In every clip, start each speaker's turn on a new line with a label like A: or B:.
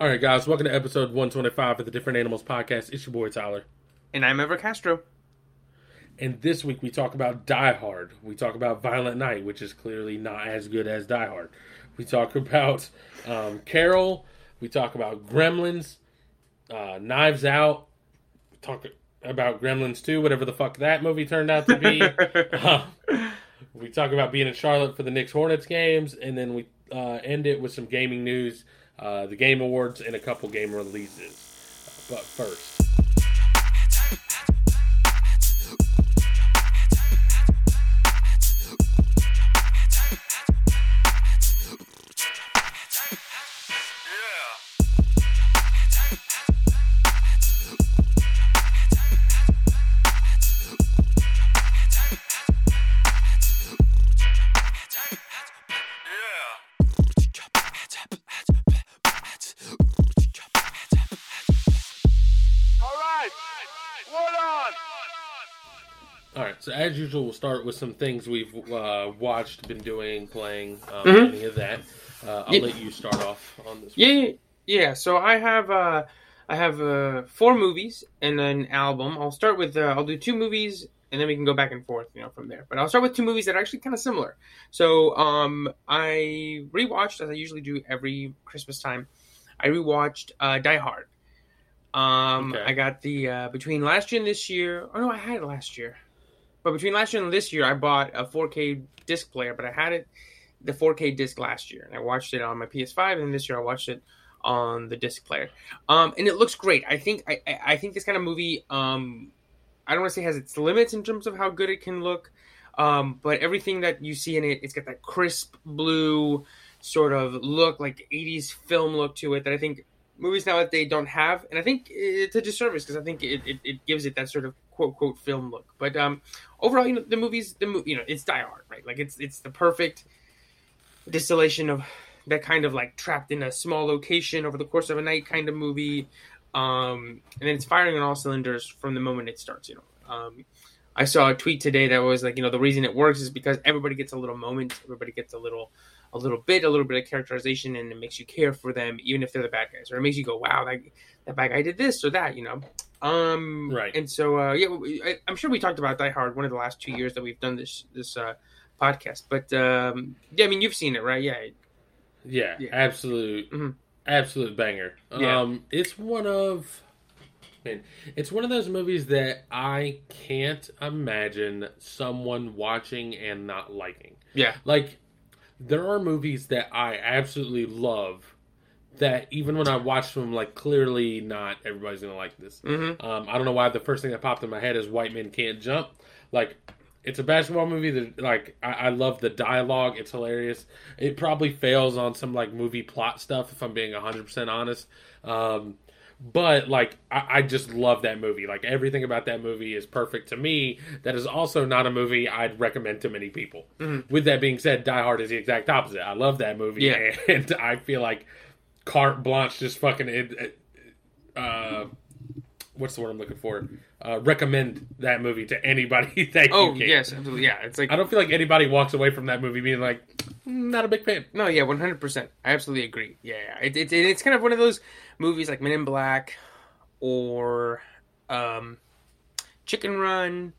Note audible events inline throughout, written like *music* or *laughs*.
A: All right, guys, welcome to episode 125 of the Different Animals Podcast. It's your boy Tyler.
B: And I'm Ever Castro.
A: And this week we talk about Die Hard. We talk about Violent Night, which is clearly not as good as Die Hard. We talk about um, Carol. We talk about Gremlins, uh, Knives Out. We talk about Gremlins 2, whatever the fuck that movie turned out to be. *laughs* uh, we talk about being in Charlotte for the Knicks Hornets games, and then we uh, end it with some gaming news, uh, the Game Awards, and a couple game releases. But first. Usual, we'll start with some things we've uh, watched, been doing, playing, um,
B: Mhm.
A: any of that. Uh, I'll
B: Yeah.
A: let you start off on this.
B: Yeah, yeah, yeah. So I have uh, I have uh, four movies and an album. I'll start with uh, I'll do two movies and then we can go back and forth, you know, from there. But I'll start with two movies that are actually kind of similar. So um, I rewatched as I usually do every Christmas time. I rewatched uh, Die Hard. Um,
A: Okay.
B: I got the uh, between last year and this year. Oh no, I had it last year. But between last year and this year, I bought a 4K disc player. But I had it the 4K disc last year, and I watched it on my PS5, and this year I watched it on the disc player. Um, and it looks great. I think I, I think this kind of movie. Um, I don't want to say has its limits in terms of how good it can look, um, but everything that you see in it, it's got that crisp blue sort of look, like 80s film look to it that I think movies now that they don't have, and I think it's a disservice because I think it, it, it gives it that sort of quote quote film look. But um, overall, you know, the movies, the mo- you know, it's Die Hard, right? Like it's it's the perfect distillation of that kind of like trapped in a small location over the course of a night kind of movie. Um, and then it's firing on all cylinders from the moment it starts. You know, um, I saw a tweet today that was like, you know, the reason it works is because everybody gets a little moment, everybody gets a little, a little bit, a little bit of characterization, and it makes you care for them, even if they're the bad guys, or it makes you go, wow, that that bad guy did this or that, you know. Um,
A: Right.
B: And so, uh, yeah, I, I'm sure we talked about Die Hard one of the last two years that we've done this this uh, podcast, but um, yeah, I mean, you've seen it, right? Yeah.
A: Yeah,
B: Yeah.
A: absolute,
B: Mhm.
A: absolute banger.
B: Yeah.
A: Um, it's one of, man, it's one of those movies that I can't imagine someone watching and not liking.
B: Yeah.
A: Like, there are movies that I absolutely love. That even when I watch them, like clearly not everybody's gonna like this.
B: Mm-hmm.
A: Um, I don't know why the first thing that popped in my head is White Men Can't Jump. Like, it's a basketball movie that, like, I, I love the dialogue. It's hilarious. It probably fails on some, like, movie plot stuff, if I'm being 100% honest. Um, but, like, I, I just love that movie. Like, everything about that movie is perfect to me. That is also not a movie I'd recommend to many people.
B: Mhm.
A: With that being said, Die Hard is the exact opposite. I love that movie.
B: Yeah. *laughs*
A: And I feel like carte blanche just fucking. It, uh, what's the word I'm looking for? Uh, recommend that movie to anybody *laughs* that
B: Oh yes, absolutely. Yeah, it's like
A: I don't feel like anybody walks away from that movie being like, "Mm, not a big fan.
B: no, yeah, one hundred percent. I absolutely agree. Yeah, yeah. It, it, it's kind of one of those movies like Men in Black or um, Chicken Run.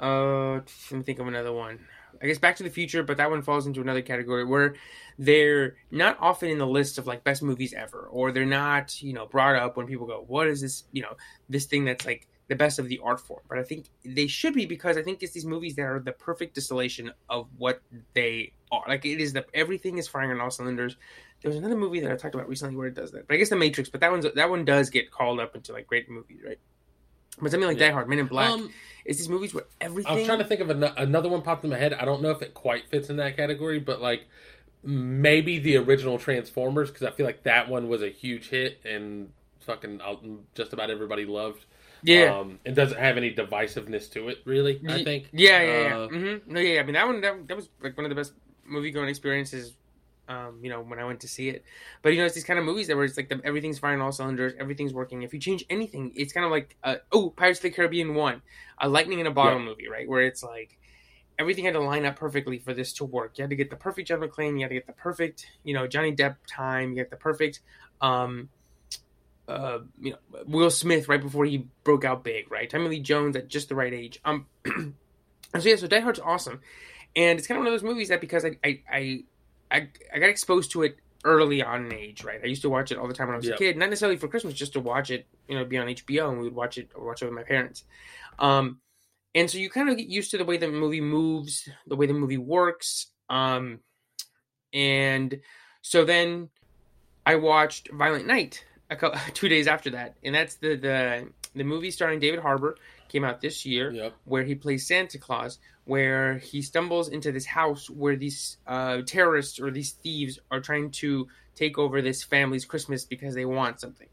B: Uh, let me think of another one. I guess Back to the Future, but that one falls into another category where they're not often in the list of like best movies ever, or they're not, you know, brought up when people go, "What is this?" You know, this thing that's like the best of the art form. But I think they should be because I think it's these movies that are the perfect distillation of what they are. Like it is the everything is firing on all cylinders. There was another movie that I talked about recently where it does that. But I guess The Matrix, but that one's that one does get called up into like great movies, right? But something like
A: Yeah.
B: Die Hard, Men in Black,
A: Um,
B: is these movies where everything.
A: I was trying to think of an- another one popped in my head. I don't know if it quite fits in that category, but like maybe the original Transformers because I feel like that one was a huge hit and fucking uh, just about everybody loved.
B: yeah.
A: Um, it doesn't have any divisiveness to it, really. I think.
B: Yeah, yeah, yeah.
A: Uh,
B: hmm No, yeah, yeah. I mean that one that, that was like one of the best movie going experiences. Um, you know, when I went to see it, but you know, it's these kind of movies that where it's like the, everything's firing all cylinders, everything's working. If you change anything, it's kind of like uh, oh, Pirates of the Caribbean one, a lightning in a bottle movie, right? Where it's like everything had to line up perfectly for this to work. You had to get the perfect John McClane, you had to get the perfect, you know, Johnny Depp time, you get the perfect, um, uh, you know, Will Smith right before he broke out big, right? Tommy Lee Jones at just the right age. Um, *clears throat* so yeah, so Die Hard's awesome, and it's kind of one of those movies that because I I I I, I got exposed to it early on in age, right? I used to watch it all the time when I was
A: Yep.
B: a kid, not necessarily for Christmas, just to watch it, you know, be on HBO, and we would watch it or watch it with my parents. Um, and so you kind of get used to the way the movie moves, the way the movie works. Um, and so then I watched Violent Night a couple, *laughs* two days after that, and that's the the the movie starring David Harbour came out this year
A: Yep.
B: where he plays Santa Claus, where he stumbles into this house where these uh, terrorists or these thieves are trying to take over this family's Christmas because they want something,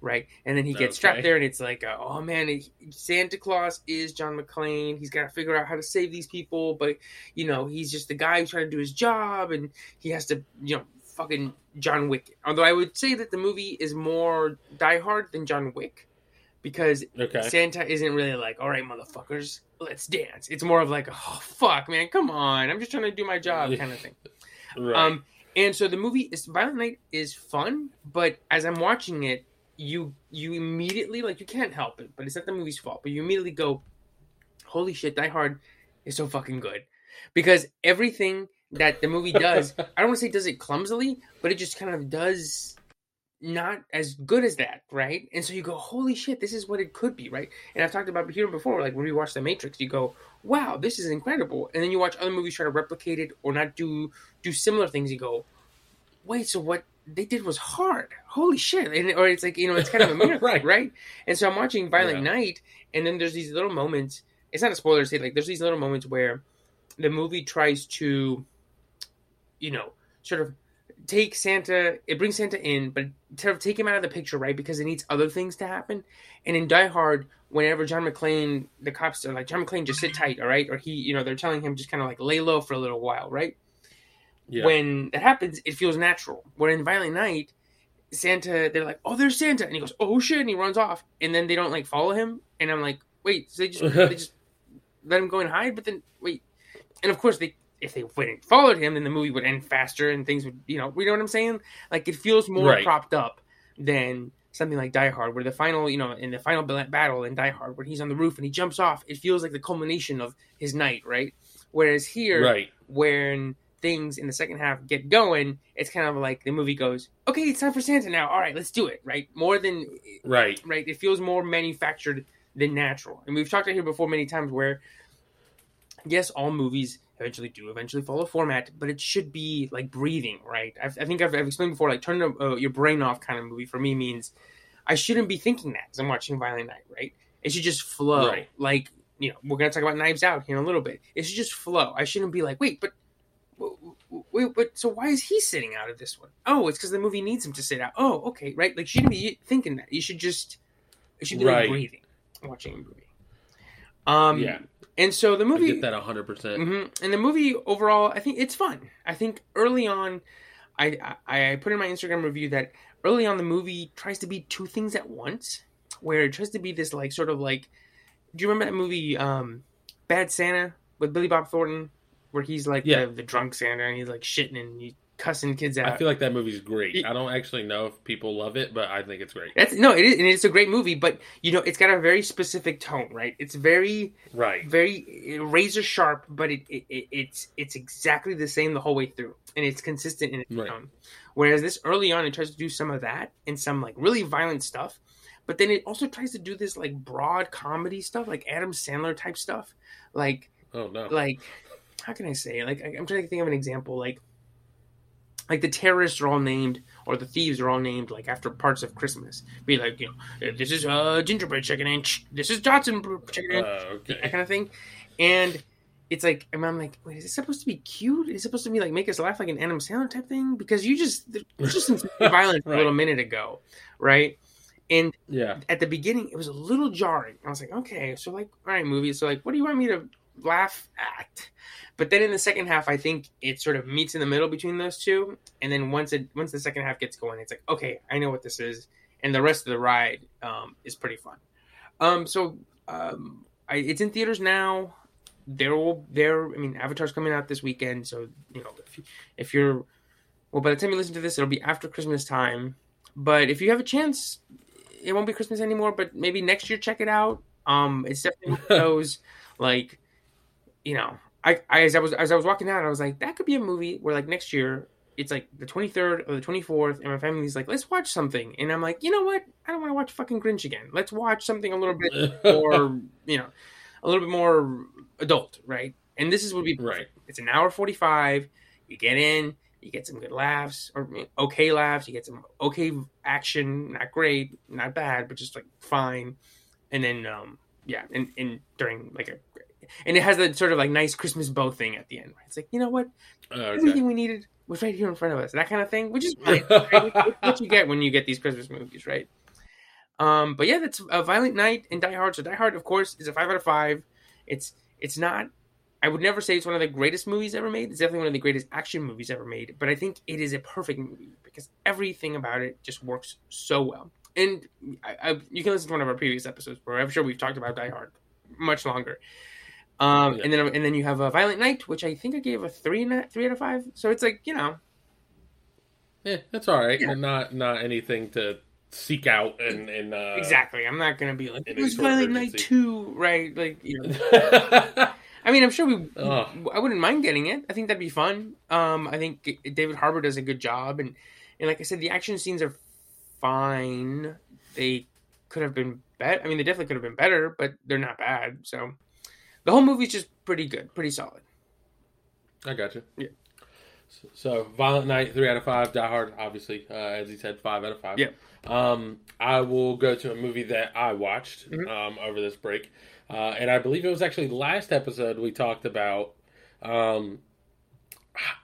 B: right? And then he gets trapped there, and it's like, uh, oh man, it- Santa Claus is John McClane. He's got to figure out how to save these people, but you know, he's just the guy who's trying to do his job, and he has to, you know, fucking John Wick. Although I would say that the movie is more Die Hard than John Wick. Because
A: Okay.
B: Santa isn't really like, all right, motherfuckers, let's dance. It's more of like, oh fuck, man, come on, I'm just trying to do my job, kind of thing. *laughs*
A: Right.
B: Um, and so the movie is Violent Night is fun, but as I'm watching it, you you immediately like you can't help it, but it's not the movie's fault. But you immediately go, holy shit, Die Hard is so fucking good because everything that the movie does, *laughs* I don't want to say it does it clumsily, but it just kind of does not as good as that, right? And so you go, holy shit, this is what it could be, right? And I've talked about here before, like when we watch The Matrix, you go, wow, this is incredible. And then you watch other movies try to replicate it or not do do similar things. You go, wait, so what they did was hard. Holy shit! And, or it's like you know, it's kind of a *laughs* miracle,
A: Right.
B: right. And so I'm watching Violent
A: Yeah.
B: Night, and then there's these little moments. It's not a spoiler to say like there's these little moments where the movie tries to, you know, sort of take Santa. It brings Santa in, but of take him out of the picture, right? Because it needs other things to happen. And in Die Hard, whenever John McClane, the cops are like, John McClane, just sit tight, all right? Or he, you know, they're telling him just kind of like lay low for a little while, right?
A: yeah.
B: When that happens, it feels natural. Where in Violent Night, Santa, they're like, "Oh, there's Santa," and he goes, "Oh shit," and he runs off, and then they don't like follow him, and I'm like, "Wait, so they just they *laughs* just let him go and hide?" But then wait, and of course they if they went and followed him, then the movie would end faster and things would, you know, you know what I'm saying? Like it feels more
A: Right.
B: propped up than something like Die Hard, where the final, you know, in the final battle in Die Hard, where he's on the roof and he jumps off, it feels like the culmination of his night, right? Whereas here,
A: right.
B: when things in the second half get going, it's kind of like the movie goes, okay, it's time for Santa now. All right, let's do it, right? More than,
A: Right.
B: right? It feels more manufactured than natural. And we've talked about here before many times where, yes, all movies eventually do eventually follow format, but it should be like breathing, right? I've, I think I've, I've explained before, like turn uh, your brain off kind of movie for me means I shouldn't be thinking that as I'm watching Violent Night, right? It should just flow.
A: Right.
B: Like, you know, we're going to talk about Knives Out here in a little bit. It should just flow. I shouldn't be like, wait, but wait, but so why is he sitting out of this one? Oh, it's because the movie needs him to sit out. Oh, okay, right. Like, you shouldn't be thinking that. You should just, it should be like breathing, watching a movie. Um,
A: yeah.
B: And so the
A: I
B: movie,
A: get that hundred percent.
B: hmm And the movie overall, I think it's fun. I think early on, I, I I put in my Instagram review that early on the movie tries to be two things at once, where it tries to be this like sort of like, do you remember that movie, um, Bad Santa with Billy Bob Thornton, where he's like
A: Yeah.
B: the, the drunk Santa and he's like shitting and he's cussing kids out.
A: I feel like that movie's great.
B: It-
A: I don't actually know if people love it, but I think it's great.
B: That's no, it is, and it's a great movie, but you know, it's got a very specific tone, right? It's very
A: Right.
B: very eh, razor sharp, but it, it, it it's it's exactly the same the whole way through, and it's consistent in its
A: Right.
B: tone. Whereas this early on, it tries to do some of that and some like really violent stuff, but then it also tries to do this like broad comedy stuff, like Adam Sandler type stuff, like
A: Oh no.
B: like how can I say? Like I- I'm trying to think of an example, like like the terrorists are all named or the thieves are all named like after parts of Christmas. Be like, you know, this is uh gingerbread chicken and sh- this is Johnson chicken
A: Uh,
B: that kind of thing. And it's like, and I'm like, wait, is it supposed to be cute? Is it supposed to be like make us laugh like an Adam Sandler type thing? Because you just just some *laughs* violence a little minute ago, right? And
A: Yeah.
B: at the beginning, it was a little jarring. I was like, okay, so like, all right, movie. So like, what do you want me to laugh at? But then in the second half, I think it sort of meets in the middle between those two. And then once it once the second half gets going, it's like, okay, I know what this is, and the rest of the ride um, is pretty fun. Um, so um, I, it's in theaters now. There will there. I mean, Avatar's coming out this weekend, so you know if, you, if you're well, by the time you listen to this, it'll be after Christmas time. But if you have a chance, it won't be Christmas anymore, but maybe next year check it out. Um, it's definitely one of *laughs* those like, you know, I, I as I was as I was walking out, I was like, that could be a movie where like next year it's like the 23rd or the 24th, and my family's like, let's watch something, and I'm like, you know what? I don't want to watch fucking Grinch again. Let's watch something a little bit *laughs* more, you know, a little bit more adult, right? And this is would be
A: Right.
B: It's an hour 45. You get in, you get some good laughs or okay laughs. You get some okay action, not great, not bad, but just like fine. And then, um, yeah, and, and during like a, and it has that sort of like nice Christmas bow thing at the end. Right? It's like, you know what?
A: Okay.
B: Everything we needed was right here in front of us. That kind of thing, which is *laughs* right? What you get when you get these Christmas movies, right? Um, but yeah, that's a Violent Night and Die Hard. So Die Hard, of course, is a five out of five. It's it's not. I would never say it's one of the greatest movies ever made. It's definitely one of the greatest action movies ever made. But I think it is a perfect movie because everything about it just works so well. And I, I, you can listen to one of our previous episodes where I'm sure we've talked about Die Hard much longer. Um,
A: Yeah.
B: and then and then you have a Violent Night, which I think I gave a three a, three out of five. So it's like you know,
A: Yeah, that's all right.
B: Yeah.
A: Not not anything to seek out and and uh,
B: exactly. I'm not gonna be like it was Violent Night two, right? Like you know. *laughs* I mean, I'm sure we. I wouldn't mind getting it. I think that'd be fun. Um, I think David Harbour does a good job, and and like I said, the action scenes are fine. They could have been better. I mean, they definitely could have been better, but they're not bad. So the whole movie's just pretty good, pretty solid.
A: I got you.
B: Yeah.
A: So, so Violent Night, three out of five. Die Hard, obviously, uh, as he said, five out of five.
B: Yeah.
A: Um, I will go to a movie that I watched
B: Mhm.
A: um, over this break, uh, and I believe it was actually last episode we talked about. Um,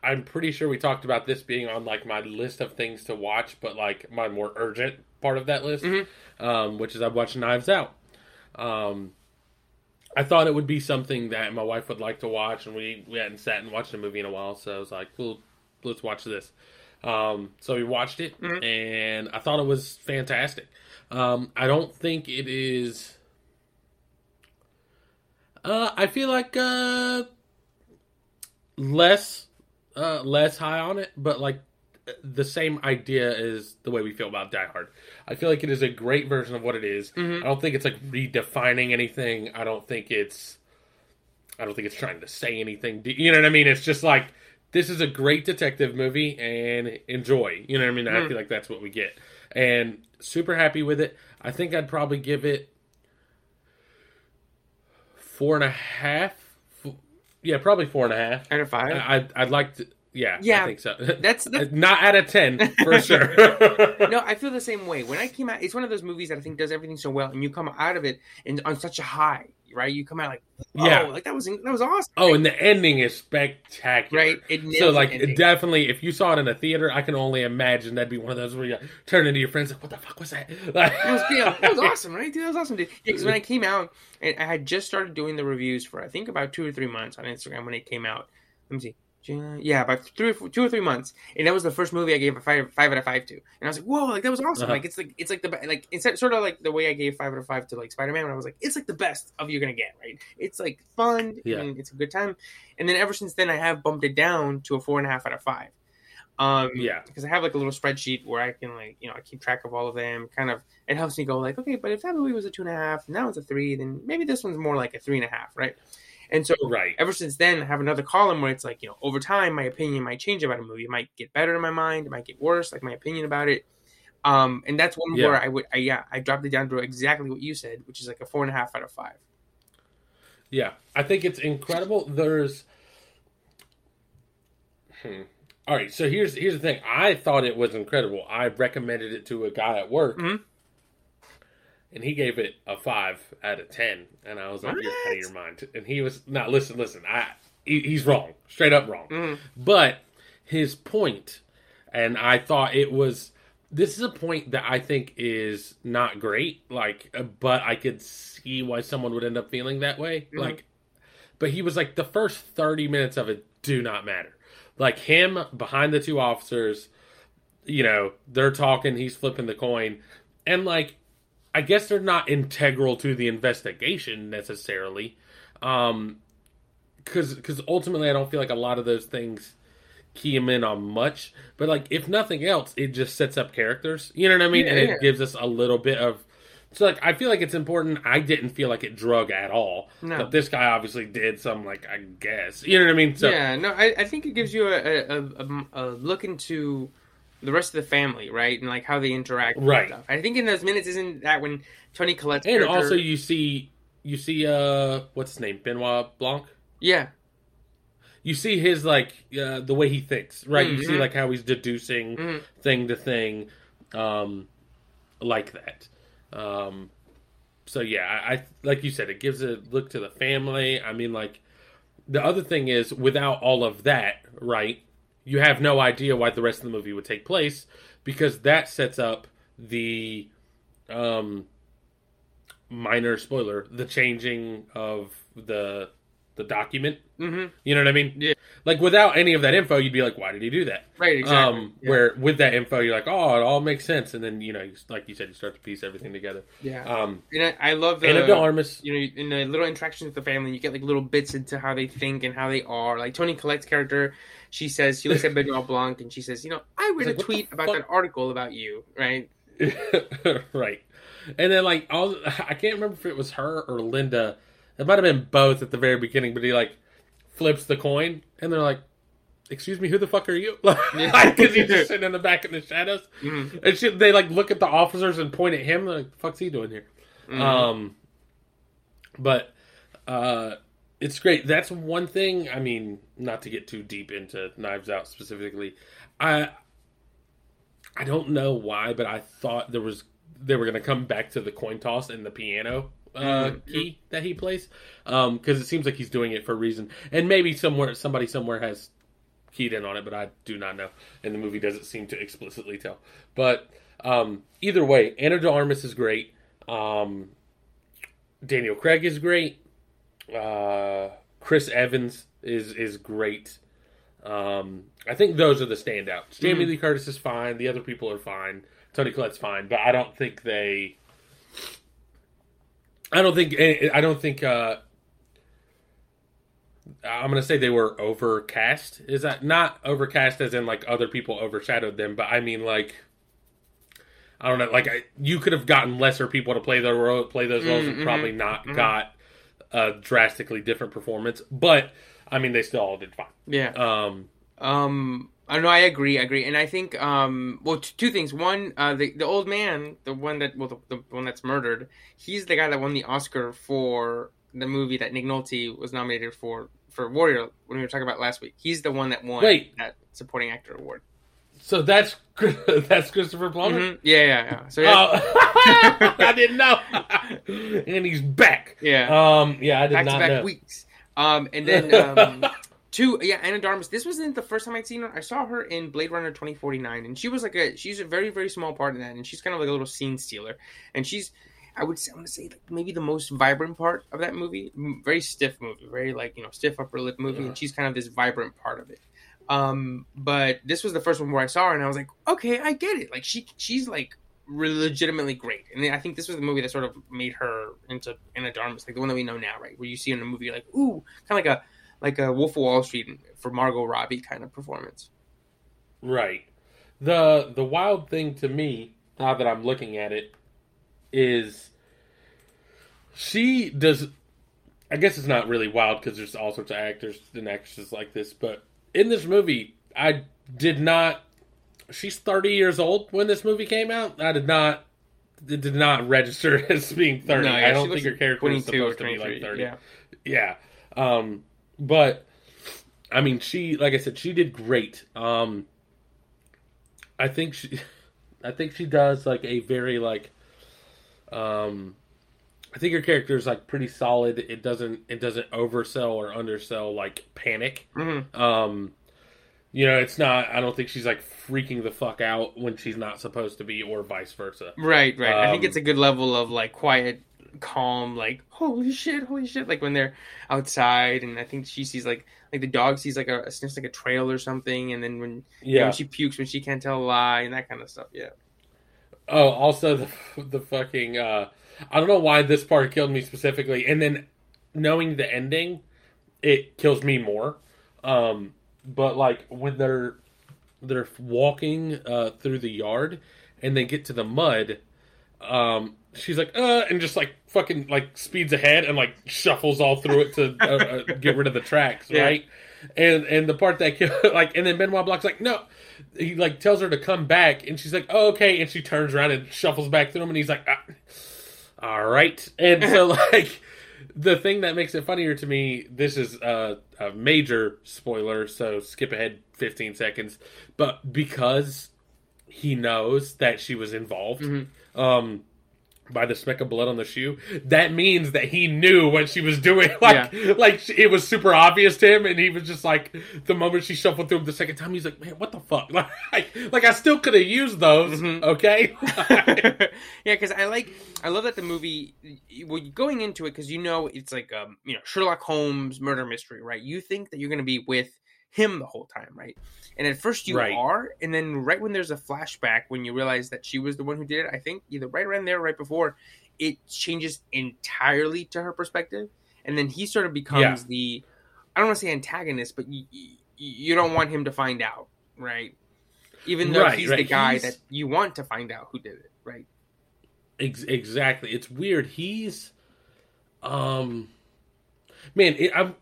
A: I'm pretty sure we talked about this being on like my list of things to watch, but like my more urgent part of that list,
B: Mhm.
A: um, which is I watched Knives Out. Um, I thought it would be something that my wife would like to watch, and we, we hadn't sat and watched a movie in a while, so I was like, "Well, let's watch this." Um, so we watched it,
B: Mhm.
A: and I thought it was fantastic. Um, I don't think it is. Uh, I feel like uh, less uh, less high on it, but like the same idea is the way we feel about Die Hard. I feel like it is a great version of what it is.
B: Mhm.
A: I don't think it's like redefining anything. I don't think it's I don't think it's trying to say anything. You know what I mean? It's just like this is a great detective movie and enjoy. You know what I mean? I
B: Mhm.
A: feel like that's what we get. And super happy with it. I think I'd probably give it four and a half. Yeah, probably four and a half.
B: Out of five.
A: I, I'd, I'd like to. Yeah,
B: Yeah,
A: I think so. *laughs*
B: that's that's
A: not out of ten for *laughs* sure.
B: no, I feel the same way. When I came out, it's one of those movies that I think does everything so well, and you come out of it and on such a high, right? You come out like, oh,
A: Yeah.
B: like that was that was awesome,
A: Oh, and the ending is spectacular.
B: right? It
A: So, like, definitely, if you saw it in a theater, I can only imagine that'd be one of those where you turn into your friends like, "What the fuck was that?" Like, *laughs*
B: It was, yeah, that was awesome, right? Dude, that was awesome, dude. Yeah, because when I came out, and I had just started doing the reviews for I think about two or three months on Instagram when it came out. Let me see. Yeah, about three, or two or three months, and that was the first movie I gave a five, five out of five to. And I was like, "Whoa, like that was awesome!"
A: Uh-huh.
B: Like it's like it's like the like it's sort of like the way I gave five out of five to like Spider Man. When I was like, "It's like the best of you're gonna get." Right? It's like fun,
A: Yeah.
B: and it's a good time. And then ever since then, I have bumped it down to a four and a half out of five. Um,
A: yeah,
B: because I have like a little spreadsheet where I can like you know I keep track of all of them. Kind of it helps me go like okay, but if that movie was a two and a half, now it's a three, then maybe this one's more like a three and a half, right? And so
A: right.
B: ever since then, I have another column where it's like you know over time my opinion might change about a movie. It might get better in my mind. It might get worse, like my opinion about it. Um, and that's one
A: Yeah.
B: where I would I, yeah I dropped it down to exactly what you said, which is like a four and a half out of five.
A: Yeah, I think it's incredible. There's, hmm. all right. So here's here's the thing. I thought it was incredible. I recommended it to a guy at work,
B: Mhm.
A: And he gave it a five out of ten. And I was like, "You're out of your mind." And he was not. listen, listen. I he, he's wrong, straight up wrong.
B: Mhm.
A: But his point, and I thought it was. This is a point that I think is not great. Like, uh, but I could see why someone would end up feeling that way.
B: Mhm.
A: Like, but he was like the first thirty minutes of it do not matter. Like him behind the two officers, you know, they're talking. He's flipping the coin, and like, I guess they're not integral to the investigation necessarily. Um, because because ultimately I don't feel like a lot of those things key him in on much. But like if nothing else, it just sets up characters. You know what I mean?
B: Yeah,
A: and it
B: yeah.
A: gives us a little bit of So like I feel like it's important. I didn't feel like it drug at all.
B: No.
A: But this guy obviously did. So I'm like, I guess you know what I mean. So
B: yeah, no, I, I think it gives you a, a, a, a look into the rest of the family, right, and like how they interact.
A: Right.
B: And stuff. I think in those minutes isn't that when Toni Collette's
A: and
B: character-
A: also you see you see uh what's his name Benoit Blanc.
B: yeah,
A: You see his like uh, the way he thinks, right? You see
B: Mhm.
A: like how he's deducing
B: Mhm.
A: thing to thing, um, like that. Um, so yeah, I, I like you said, it gives a look to the family. I mean, like the other thing is, without all of that, right? You have no idea why the rest of the movie would take place because that sets up the um, minor spoiler, the changing of the the document.
B: mm-hmm.
A: You know what I mean?
B: Yeah.
A: Like without any of that info, you'd be like, why did he do that?
B: right, exactly.
A: Um,
B: yeah.
A: Where with that info, you're like, oh, it all makes sense, and then you know, like you said, you start to piece everything together.
B: yeah,
A: Um,
B: and I, I love the
A: Ana de Armas,
B: you know, in the little interactions with the family, you get like little bits into how they think and how they are. Like Toni Collette's character, she says she looks at *laughs* Benoit Blanc and she says, "You know, I read
A: like,
B: a tweet about that article about you, right?" *laughs*
A: right? And then like, all, I can't remember if it was her or Linda. It might have been both at the very beginning, but he like flips the coin, and they're like, "Excuse me, who the fuck are you?" *laughs* like, Because he's just sitting in the back in the shadows.
B: Mhm.
A: And she, they like look at the officers and point at him. They're like, "The fuck's he doing here?"
B: Mhm.
A: Um, but uh, it's great. That's one thing. I mean, not to get too deep into Knives Out specifically, I I don't know why, but I thought there was they were going to come back to the coin toss and the piano uh,
B: Mhm.
A: key that he plays because it seems like he's doing it for a reason, and maybe somewhere somebody somewhere has keyed in on it, but I do not know, and the movie doesn't seem to explicitly tell. But um, either way, Ana de Armas is great. Um, Daniel Craig is great. Uh, Chris Evans is is great. Um, I think those are the standouts. Jamie
B: Mhm.
A: Lee Curtis is fine. The other people are fine. Toni Collette's fine, but I don't think they. I don't think. I don't think. Uh, I'm gonna say they were overcast. Is that not overcast as in like other people overshadowed them? But I mean like. I don't know. Like I, you could have gotten lesser people to play the role, play those roles,
B: Mm,
A: and probably
B: mhm,
A: not
B: mhm.
A: got a drastically different performance. But I mean, they still all did fine.
B: Yeah.
A: Um,
B: Um, I know. I agree. I agree, and I think um, well, t- two things. One, uh, the the old man, the one that well, the, the one that's murdered, he's the guy that won the Oscar for the movie that Nick Nolte was nominated for for Warrior when we were talking about last week. He's the one that won
A: Wait.
B: that supporting actor award.
A: So that's *laughs* that's Christopher Plummer.
B: Mhm. Yeah, yeah, yeah. So yeah,
A: Oh, *laughs* I didn't know. *laughs* and he's back.
B: yeah.
A: Um, yeah, I did
B: back to back
A: know.
B: weeks. Um, and then um, two, yeah, Ana de Armas. This wasn't the first time I'd seen her. I saw her in Blade Runner twenty forty nine, and she was like a she's a very very small part in that, and she's kind of like a little scene stealer, and she's. I would say, I'm gonna say like maybe the most vibrant part of that movie. Very stiff movie, very like you know stiff upper lip movie,
A: Yeah.
B: and she's kind of this vibrant part of it. Um, but this was the first one where I saw her, and I was like, okay, I get it. Like she she's like legitimately great, and I think this was the movie that sort of made her into Ana de Armas, like the one that we know now, right? Where you see in a movie, like, ooh, kind of like a like a Wolf of Wall Street for Margot Robbie kind of performance.
A: Right. The the wild thing to me, now that I'm looking at it, is she does. I guess it's not really wild because there's all sorts of actors and actresses like this, but in this movie, I did not. She's 30 years old when this movie came out. I did not. It did not register *laughs* as being 30.
B: No, yeah,
A: I don't think her character is supposed to be like 30.
B: Yeah.
A: Yeah. Um, but I mean, she, like I said, she did great. Um, I think she, *laughs* I think she does like a very like, um, I think her character is like pretty solid. It doesn't, it doesn't oversell or undersell like panic.
B: hmm
A: Um, you know, it's not. I don't think she's like freaking the fuck out when she's not supposed to be, or vice versa.
B: Right, right. I think
A: Um,
B: it's a good level of like quiet, calm, like holy shit, holy shit. Like when they're outside, and I think she sees like like the dog sees like a sniffs like a trail or something, and then when you know,
A: Yeah.
B: when she pukes when she can't tell a lie and that kind of stuff. Yeah.
A: Oh, also the *laughs* the fucking uh I don't know why this part killed me specifically, and then knowing the ending, it kills me more. Um, but like when they're they're walking uh through the yard and they get to the mud, um, she's like, uh, and just like fucking like speeds ahead and like shuffles all through it to uh, uh, get rid of the tracks, *laughs*
B: Yeah.
A: right? And and the part that killed, *laughs* like, and then Benoit Blanc's like, no, he like tells her to come back, and she's like, oh, okay, and she turns around and shuffles back through him, and he's like, ah, all right, and so *laughs* like. The thing that makes it funnier to me, this is a, a major spoiler, so skip ahead 15 seconds. But because he knows that she was involved um, by the speck of blood on the shoe, that means that he knew what she was doing. *laughs* Like, like it was super obvious to him, and he was just like, the moment she shuffled through him the second time, he's like, man, what the fuck? *laughs* Like, like I still could have used those, okay? *laughs*
B: yeah, because I like, I love that the movie. Well, going into it because you know it's like um, you know Sherlock Holmes murder mystery, right? You think that you're going to be with him the whole time, right? And at first you
A: Right.
B: are, and then right when there's a flashback when you realize that she was the one who did it, I think either right around there, or right before, it changes entirely to her perspective, and then he sort of becomes
A: Yeah.
B: the, I don't want to say antagonist, but you, you don't want him to find out, right? Even though
A: Right,
B: he's the guy
A: He's-
B: that you want to find out who did it, right?
A: Ex- exactly. It's weird. He's, um, man, it, I'm.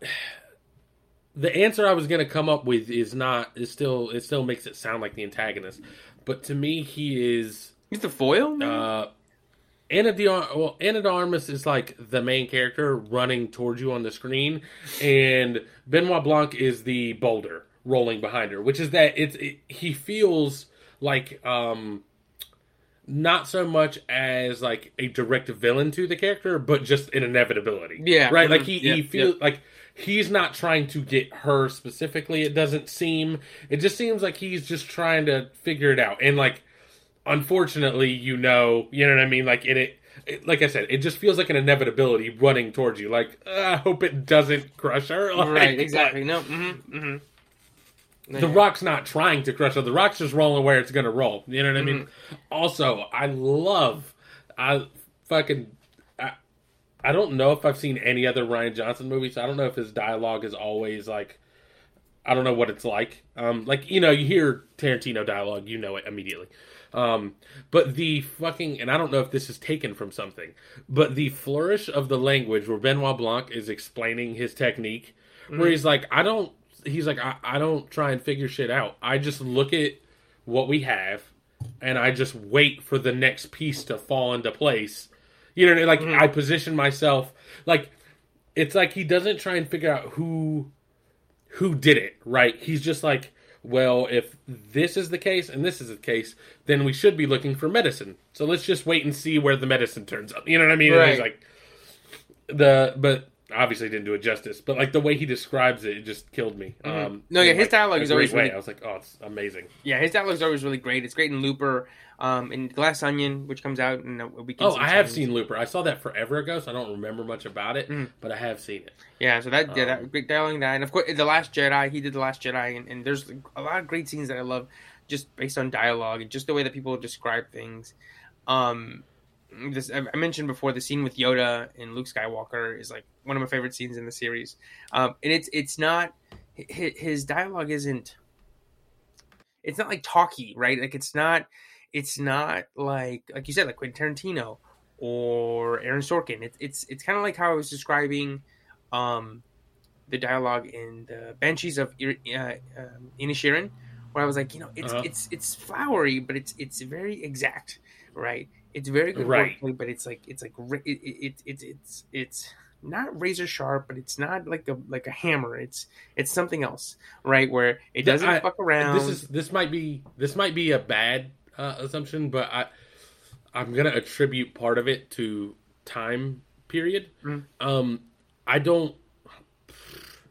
A: The answer I was gonna come up with is not is still it still makes it sound like the antagonist, but to me he is
B: He's the foil.
A: uh, Anna de well Ana de Armas is like the main character running towards you on the screen, and Benoit Blanc is the boulder rolling behind her, which is that it's it, he feels like um not so much as like a direct villain to the character, but just an inevitability.
B: Yeah.
A: right. Like
B: Mhm.
A: he he feels like he's not trying to get her specifically. It doesn't seem. It just seems like he's just trying to figure it out, and like unfortunately, you know, you know what I mean. Like in it, it like I said, it just feels like an inevitability running towards you. Like uh, I hope it doesn't crush her. *laughs* Like,
B: right, exactly. No, mm-hmm, mm-hmm.
A: The Rock's not trying to crush her. The Rock's just rolling where it's gonna roll. You know what I mean?
B: Mm-hmm.
A: Also, I love, I fucking. I, don't know if I've seen any other Rian Johnson movies. so I don't know if his dialogue is always like I don't know what it's like. Um, like you know, you hear Tarantino dialogue, you know it immediately. Um, but the fucking and I don't know if this is taken from something, but the flourish of the language where Benoit Blanc is explaining his technique, where he's like, I don't. He's like, I, I don't try and figure shit out. I just look at what we have, and I just wait for the next piece to fall into place. You know, like I position myself like it's like he doesn't try and figure out who who did it, right? He's just like, well, if this is the case and this is the case, then we should be looking for medicine. So let's just wait and see where the medicine turns up. You know what I mean? And he's like the but obviously didn't do it justice. But like the way he describes it, it just killed me. Um,
B: Mm-hmm. No, yeah, his
A: like,
B: dialogue is
A: great
B: always
A: way.
B: really-
A: I was like, oh, it's amazing.
B: Yeah, his dialogue is always really great. It's great in Looper, um, in Glass Onion, which comes out in a weekend.
A: Oh, I have seen Looper. I saw that forever ago, so I don't remember much about it,
B: Mm.
A: but I have seen it.
B: Yeah, so that yeah,
A: Um,
B: that great dialogue that, and of course the Last Jedi. He did the Last Jedi, and, and there's a lot of great scenes that I love, just based on dialogue and just the way that people describe things. Um, this I I mentioned before the scene with Yoda and Luke Skywalker is like one of my favorite scenes in the series. Um, and it's it's not his dialogue isn't it's not like talky, right? Like it's not it's not like like you said like Quentin Tarantino or Aaron Sorkin. It's it's it's kind of like how I was describing um the dialogue in the Banshees of Ir- uh, um, Inisherin, where I was like, you know, it's
A: Uh-huh.
B: it's it's flowery, but it's it's very exact, right? It's very good
A: Right.
B: wordplay, but it's like it's like it, it, it, it's it's it's not razor sharp, but it's not like a like a hammer. It's it's something else, right? Where it doesn't
A: I-
B: fuck around.
A: This is this might be this might be a bad uh, assumption, but I I'm gonna attribute part of it to time period.
B: Mhm.
A: Um, I don't.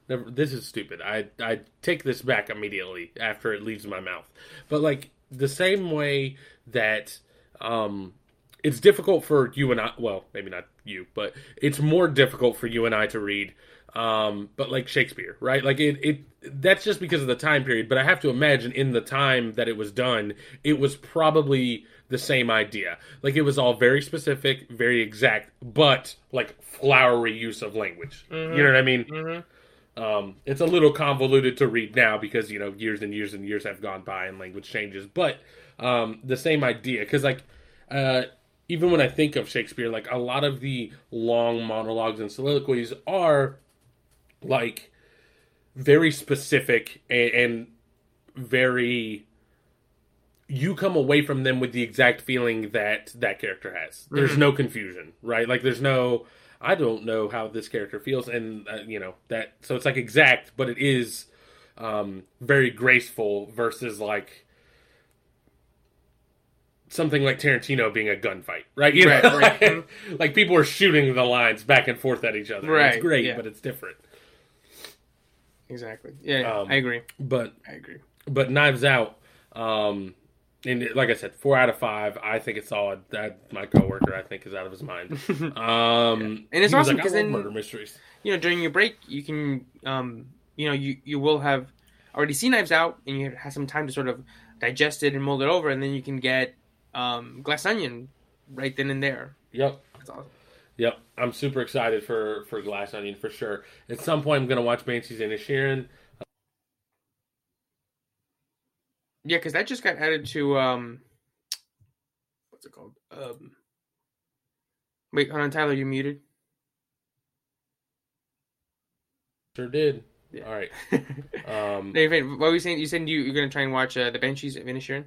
A: Never, this is stupid. I I take this back immediately after it leaves my mouth. But like the same way that um, it's difficult for you and I. Well, maybe not you, but it's more difficult for you and I to read. Um, but like Shakespeare, right? Like it, it. That's just because of the time period. But I have to imagine in the time that it was done, it was probably the same idea. Like it was all very specific, very exact, but like flowery use of language. You know what I mean?
B: Mhm.
A: Um, it's a little convoluted to read now because you know years and years and years have gone by and language changes. But um, the same idea, because like uh, even when I think of Shakespeare, like a lot of the long monologues and soliloquies are like very specific and, and very you come away from them with the exact feeling that that character has. There's
B: Mhm.
A: no confusion, right? Like there's no I don't know how this character feels and uh, you know that so it's like exact but it is um very graceful versus like something like Tarantino being a gunfight, right? You know,
B: Right, right.
A: like, *laughs* like people are shooting the lines back and forth at each other.
B: Right,
A: It's great,
B: yeah.
A: but it's different.
B: Exactly. Yeah, yeah,
A: Um,
B: I agree.
A: But
B: I agree.
A: but Knives Out, um, and like I said, four out of five. I think it's solid. That my coworker, I think, is out of his mind. *laughs* Um,
B: And it's awesome
A: like,
B: 'cause
A: I love
B: then-
A: murder mysteries.
B: you know, during your break, you can, um, you know, you you will have already seen Knives Out, and you have some time to sort of digest it and mold it over, and then you can get um, Glass Onion right then and there.
A: Yep,
B: That's awesome.
A: Yep. I'm super excited for for Glass Onion for sure. At some point, I'm gonna watch Banshees of Inisherin.
B: Yeah, because that just got added to um, what's it called? Um, wait, hold on, Tyler, you muted.
A: Sure did.
B: Yeah.
A: All right. *laughs* Um,
B: fine. What were you saying? You said you, you're going to try and watch uh, the Banshees of Inisherin?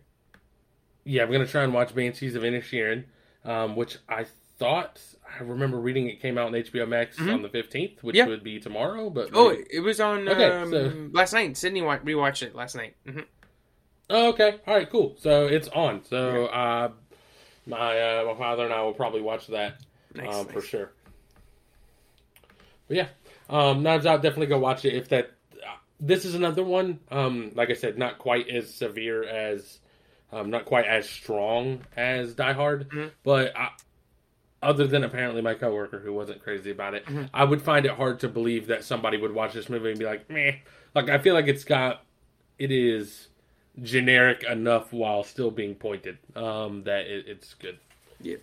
A: yeah, I'm gonna try and watch Banshees of Inisherin, um, which I thought I remember reading it came out on HBO Max
B: Mhm.
A: on the 15th, which
B: Yeah.
A: would be tomorrow. But
B: Oh,
A: maybe-
B: it was on
A: Okay,
B: um,
A: so-
B: last night. Sydney rewatched it last night. hmm
A: Oh, okay. All right, cool. So it's on. So uh, my uh, my father and I will probably watch that
B: Nice,
A: um, for sure. But yeah, um, Knives Out. Definitely go watch it. If that, uh, this is another one. Um, like I said, not quite as severe as, um, not quite as strong as Die Hard,
B: Mhm.
A: but I, other than apparently my coworker who wasn't crazy about it,
B: Mhm.
A: I would find it hard to believe that somebody would watch this movie and be like, meh. Like I feel like it's got, it is generic enough while still being pointed. Um, that it, it's good.
B: Yeah.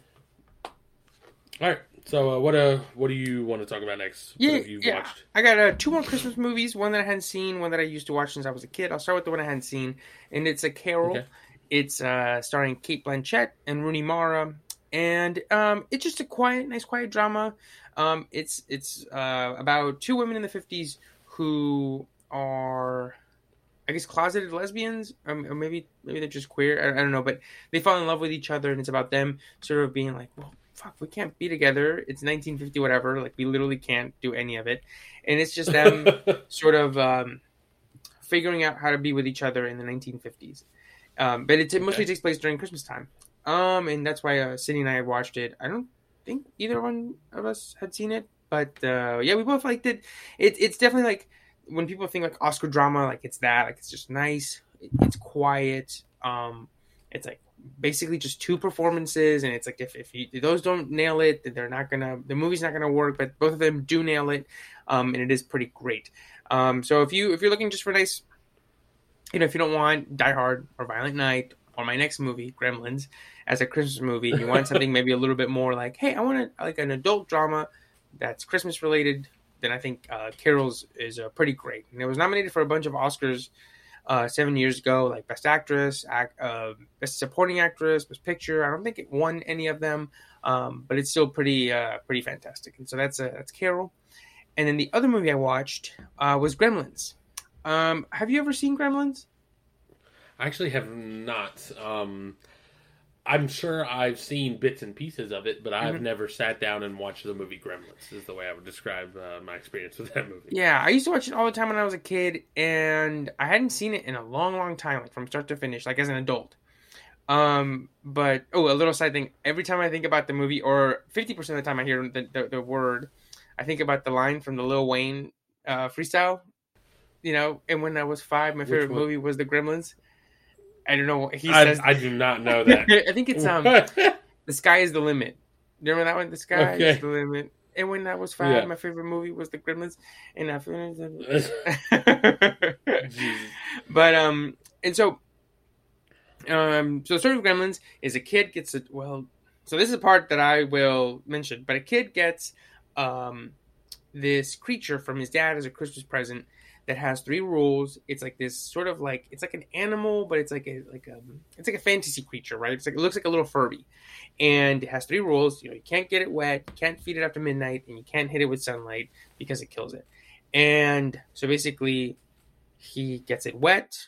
A: All right. So uh, what uh what do you want to talk about next?
B: Yeah,
A: you
B: yeah.
A: watched?
B: I got uh, two more Christmas movies. One that I hadn't seen. One that I used to watch since I was a kid. I'll start with the one I hadn't seen, and it's a Carol.
A: Okay.
B: It's uh, starring Cate Blanchett and Rooney Mara, and um, it's just a quiet, nice, quiet drama. Um, it's it's uh, about two women in the fifties who are, I guess, closeted lesbians, um, or maybe maybe they're just queer. I, I don't know, but they fall in love with each other, and it's about them sort of being like, well, fuck, we can't be together. It's 1950, whatever. Like we literally can't do any of it, and it's just them *laughs* sort of um, figuring out how to be with each other in the 1950s. Um, but it, it mostly
A: Okay.
B: takes place during Christmas time, um, and that's why uh, Sydney and I watched it. I don't think either one of us had seen it, but uh, yeah, we both liked it. it. It's definitely like when people think like Oscar drama, like it's that, like it's just nice. It, it's quiet. Um, it's like basically just two performances, and it's like if if, you, if those don't nail it, then they're not gonna the movie's not gonna work. But both of them do nail it, um, and it is pretty great. Um, so if you if you're looking just for nice, you know, if you don't want Die Hard or Violent Night or my next movie Gremlins as a Christmas movie, you want something maybe a little bit more like, hey, I want a, like an adult drama that's Christmas related. Then I think uh, Carol's is uh, pretty great, and it was nominated for a bunch of Oscars uh, seven years ago, like Best Actress, act, uh, Best Supporting Actress, Best Picture. I don't think it won any of them, um, but it's still pretty uh, pretty fantastic. And so that's uh, that's Carol. And then the other movie I watched was Gremlins. Um, have you ever seen Gremlins?
A: I actually have not. Um, I'm sure I've seen bits and pieces of it, but I've
B: Mhm.
A: never sat down and watched the movie Gremlins. Is the way I would describe uh, my experience with that *laughs* movie.
B: Yeah, I used to watch it all the time when I was a kid, and I hadn't seen it in a long, long time, like from start to finish, like as an adult. Um, but oh, a little side thing: every time I think about the movie, or fifty percent of the time I hear the, the, the word, I think about the line from the Lil Wayne uh, freestyle. You know, and when I was five, my
A: Which
B: favorite
A: one?
B: movie was The Gremlins. I don't know. What he
A: I,
B: says,
A: I do not know that. *laughs*
B: I think it's um, *laughs* the sky is the limit. Remember that one? The sky
A: Okay.
B: is the limit. And when I was five,
A: Yeah.
B: my favorite movie was The Gremlins, and I finished.
A: Jesus. *laughs*
B: but um, and so um, so the story of Gremlins is a kid gets a well. So this is a part that I will mention, but a kid gets um this creature from his dad as a Christmas present that has three rules. It's like this sort of like it's like an animal, but it's like a like a it's like a fantasy creature, right? It's like it looks like a little Furby, and it has three rules. You know, you can't get it wet, you can't feed it after midnight, and you can't hit it with sunlight because it kills it. And so basically, he gets it wet,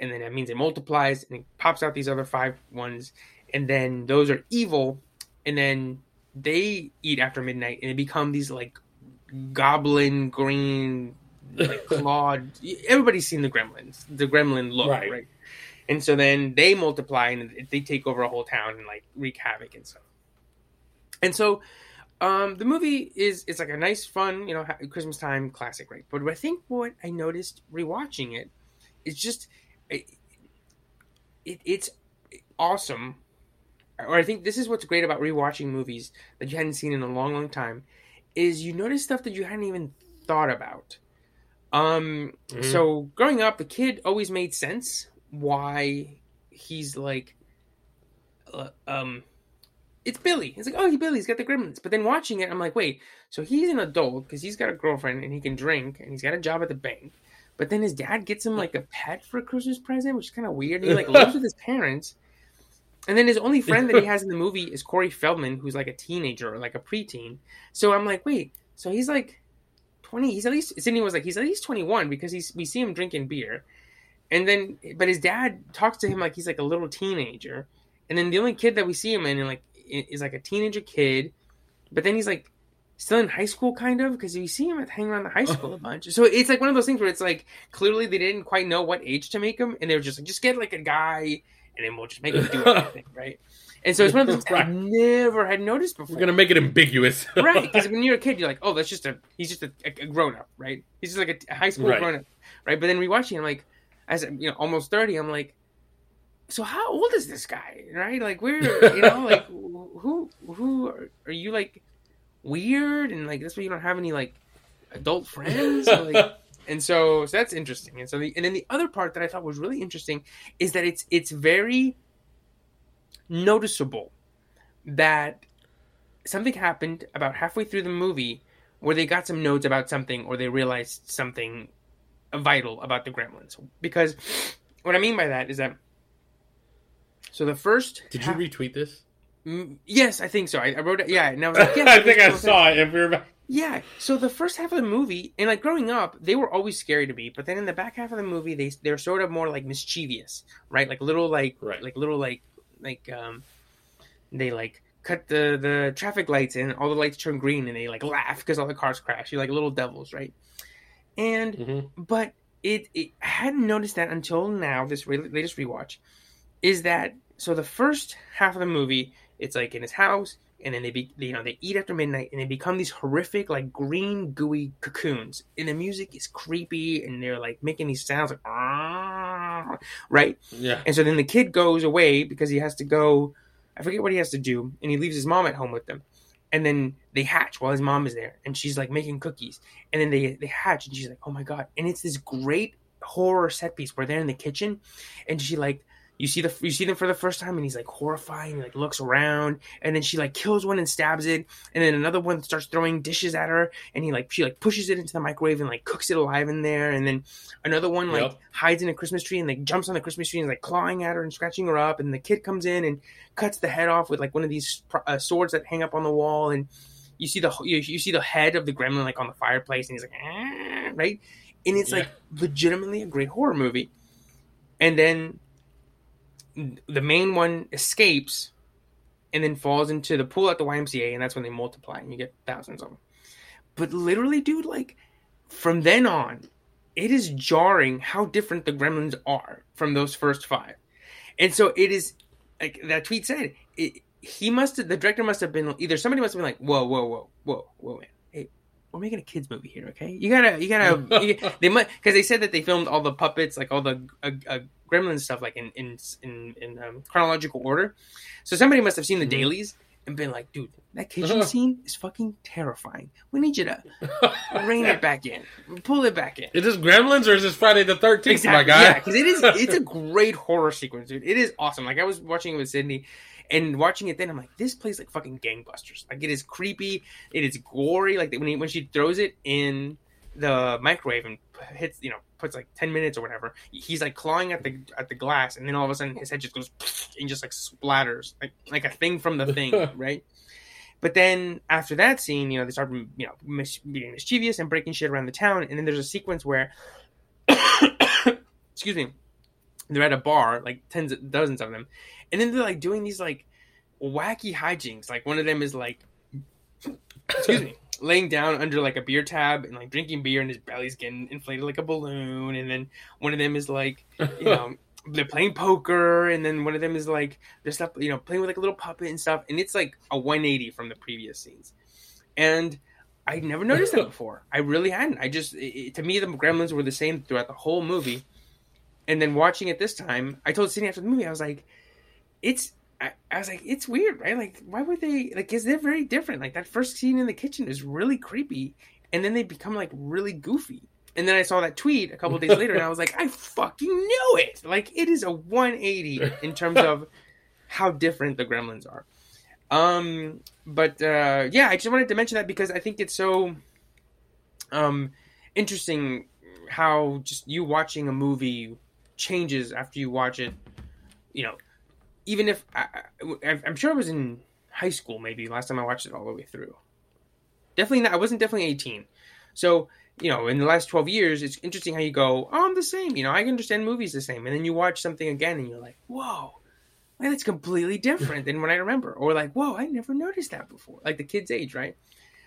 B: and then that means it multiplies and it pops out these other five ones, and then those are evil, and then they eat after midnight, and they become these like goblin green like clawed. Everybody's seen the Gremlins, the Gremlin look, right. right? And so then they multiply and they take over a whole town and like wreak havoc and stuff. And so um, the movie is it's like a nice, fun, you know, Christmas time classic, right? But I think what I noticed rewatching it is just it, it, it's awesome. Or I think this is what's great about rewatching movies that you hadn't seen in a long, long time, is you notice stuff that you hadn't even thought about. Um, mm-hmm. so growing up, the kid always made sense why he's like, uh, um, it's Billy. It's like, oh, he Billy. He's got the gremlins. But then watching it, I'm like, wait, so he's an adult because he's got a girlfriend and he can drink and he's got a job at the bank. But then his dad gets him like a pet for a Christmas present, which is kind of weird. And he like lives with his *laughs* parents. And then his only *laughs* friend that he has in the movie is Corey Feldman, who's like a teenager or like a preteen. So I'm like, wait, so he's like 20 he's at least Sydney was like he's at least 21 because he's we see him drinking beer. And then but his dad talks to him like he's like a little teenager. And then the only kid that we see him in and like is like a teenager kid. But then he's like still in high school kind of? Because you see him at hanging around the high school *laughs* a bunch. So it's like one of those things where it's like clearly they didn't quite know what age to make him. And they were just like just get like a guy and then we'll just make him do *laughs* everything right and so it's one of those right. I never had noticed before.
A: We're gonna make it ambiguous, *laughs*
B: right? Because when you're a kid, you're like, oh, that's just a he's just a, a grown up, right? He's just like a, high school right. grown up, right? But then rewatching, I'm like, as you know, almost thirty, I'm like, so how old is this guy, right? Like, we're you know, *laughs* like who who are, are, you like weird and like that's why you don't have any like adult friends, like. *laughs* And so, so that's interesting. And so, the, and then the other part that I thought was really interesting is that it's it's very noticeable that something happened about halfway through the movie where they got some notes about something or they realized something vital about the gremlins. Because what I mean by that is that so the first
A: Did half, you retweet this?
B: Mm, yes, I think so. I, I wrote it. Yeah, and I was like, *laughs*
A: I think I saw it. If we *laughs*
B: Yeah. So the first half of the movie, and like growing up, they were always scary to me. But then in the back half of the movie, they they're sort of more like mischievous, right? Like little like right. like little like like um, they like cut the the traffic lights and all the lights turn green and they like laugh because all the cars crash. You're like little devils, right? And mm-hmm. but it, it I hadn't noticed that until now. This re- latest rewatch is that so the first half of the movie it's like in his house and then they be you know they eat after midnight and they become these horrific like green gooey cocoons and the music is creepy and they're like making these sounds like right?
A: Yeah.
B: And so then the kid goes away because he has to go i forget what he has to do and he leaves his mom at home with them. And then they hatch while his mom is there and she's like making cookies. And then they they hatch and she's like oh my god. And it's this great horror set piece where they're in the kitchen and she like you see the you see them for the first time and he's like horrifying like looks around and then she like kills one and stabs it and then another one starts throwing dishes at her and he like she like pushes it into the microwave and like cooks it alive in there and then another one like yep. hides in a christmas tree and like jumps on the christmas tree and like clawing at her and scratching her up and the kid comes in and cuts the head off with like one of these uh, swords that hang up on the wall and you see the you, you see the head of the gremlin like on the fireplace and he's like ah, right and it's yeah. like legitimately a great horror movie and then the main one escapes and then falls into the pool at the YMCA, and that's when they multiply and you get thousands of them. But literally, dude, like from then on, it is jarring how different the Gremlins are from those first five, and so it is like that tweet said. It, he must have, the director must have been either somebody must have been like, whoa, whoa, whoa, whoa, whoa, man, hey, we're making a kids movie here, okay? You gotta, you gotta, *laughs* you, they might because they said that they filmed all the puppets, like all the uh, uh, Gremlin stuff like in in in, in um, chronological order. So somebody must have seen the mm-hmm. dailies and been like, dude, that kitchen scene is fucking terrifying. We need you to rein it back in, pull it back in.
A: Is this Gremlins or is this Friday the Thirteenth, exactly. my guy? Yeah,
B: because it is. *laughs* It's a great horror sequence, dude. It is awesome. Like I was watching it with Sydney, and watching it then, I'm like, this plays like fucking gangbusters. Like it is creepy. It is gory. Like when he, when she throws it in the microwave and hits you know puts like 10 minutes or whatever. He's like clawing at the at the glass and then all of a sudden his head just goes *laughs* and just like splatters like like a thing from the thing *laughs* right? But then after that scene you know they start you know mis- being mischievous and breaking shit around the town and then there's a sequence where *coughs* excuse me they're at a bar like tens of dozens of them and then they're like doing these like wacky hijinks like one of them is like *coughs* excuse me laying down under like a beer tab and like drinking beer and his belly's getting inflated like a balloon. And then one of them is like you know *laughs* they're playing poker. And then one of them is like they're stuff you know playing with like a little puppet and stuff. And it's like a 180 from the previous scenes. And i never noticed that *laughs* before. I really hadn't. I just it, to me the gremlins were the same throughout the whole movie. And then watching it this time i told Sydney after the movie i was like it's I, I was like, it's weird, right? Like, why would they like? Is they're very different. Like that first scene in the kitchen is really creepy, and then they become like really goofy. And then I saw that tweet a couple days later, and I was like, I fucking knew it. Like, it is a 180 in terms of how different the Gremlins are. Um, but uh, yeah, I just wanted to mention that because I think it's so um interesting how just you watching a movie changes after you watch it. You know, even if I, I, I'm sure I was in high school, maybe last time I watched it all the way through. Definitely not. I wasn't definitely 18. So you know, in the last 12 years, it's interesting how you go, oh, I'm the same. You know, I can understand movies the same. And then you watch something again and you're like, whoa, man, that's completely different than what I remember. Or like, whoa, I never noticed that before. Like the kid's age, right?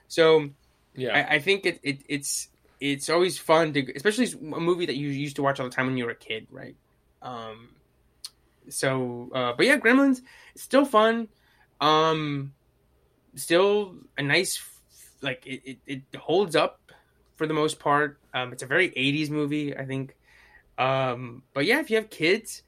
B: So
A: yeah,
B: I, I think it, it, it's it's always fun to, especially a movie that you used to watch all the time when you were a kid, right? Um, so, uh, but yeah, Gremlins, still fun. Um, still a nice, like it, it, it holds up for the most part. Um, it's a very 80s movie, I think. Um, but yeah, if you have kids,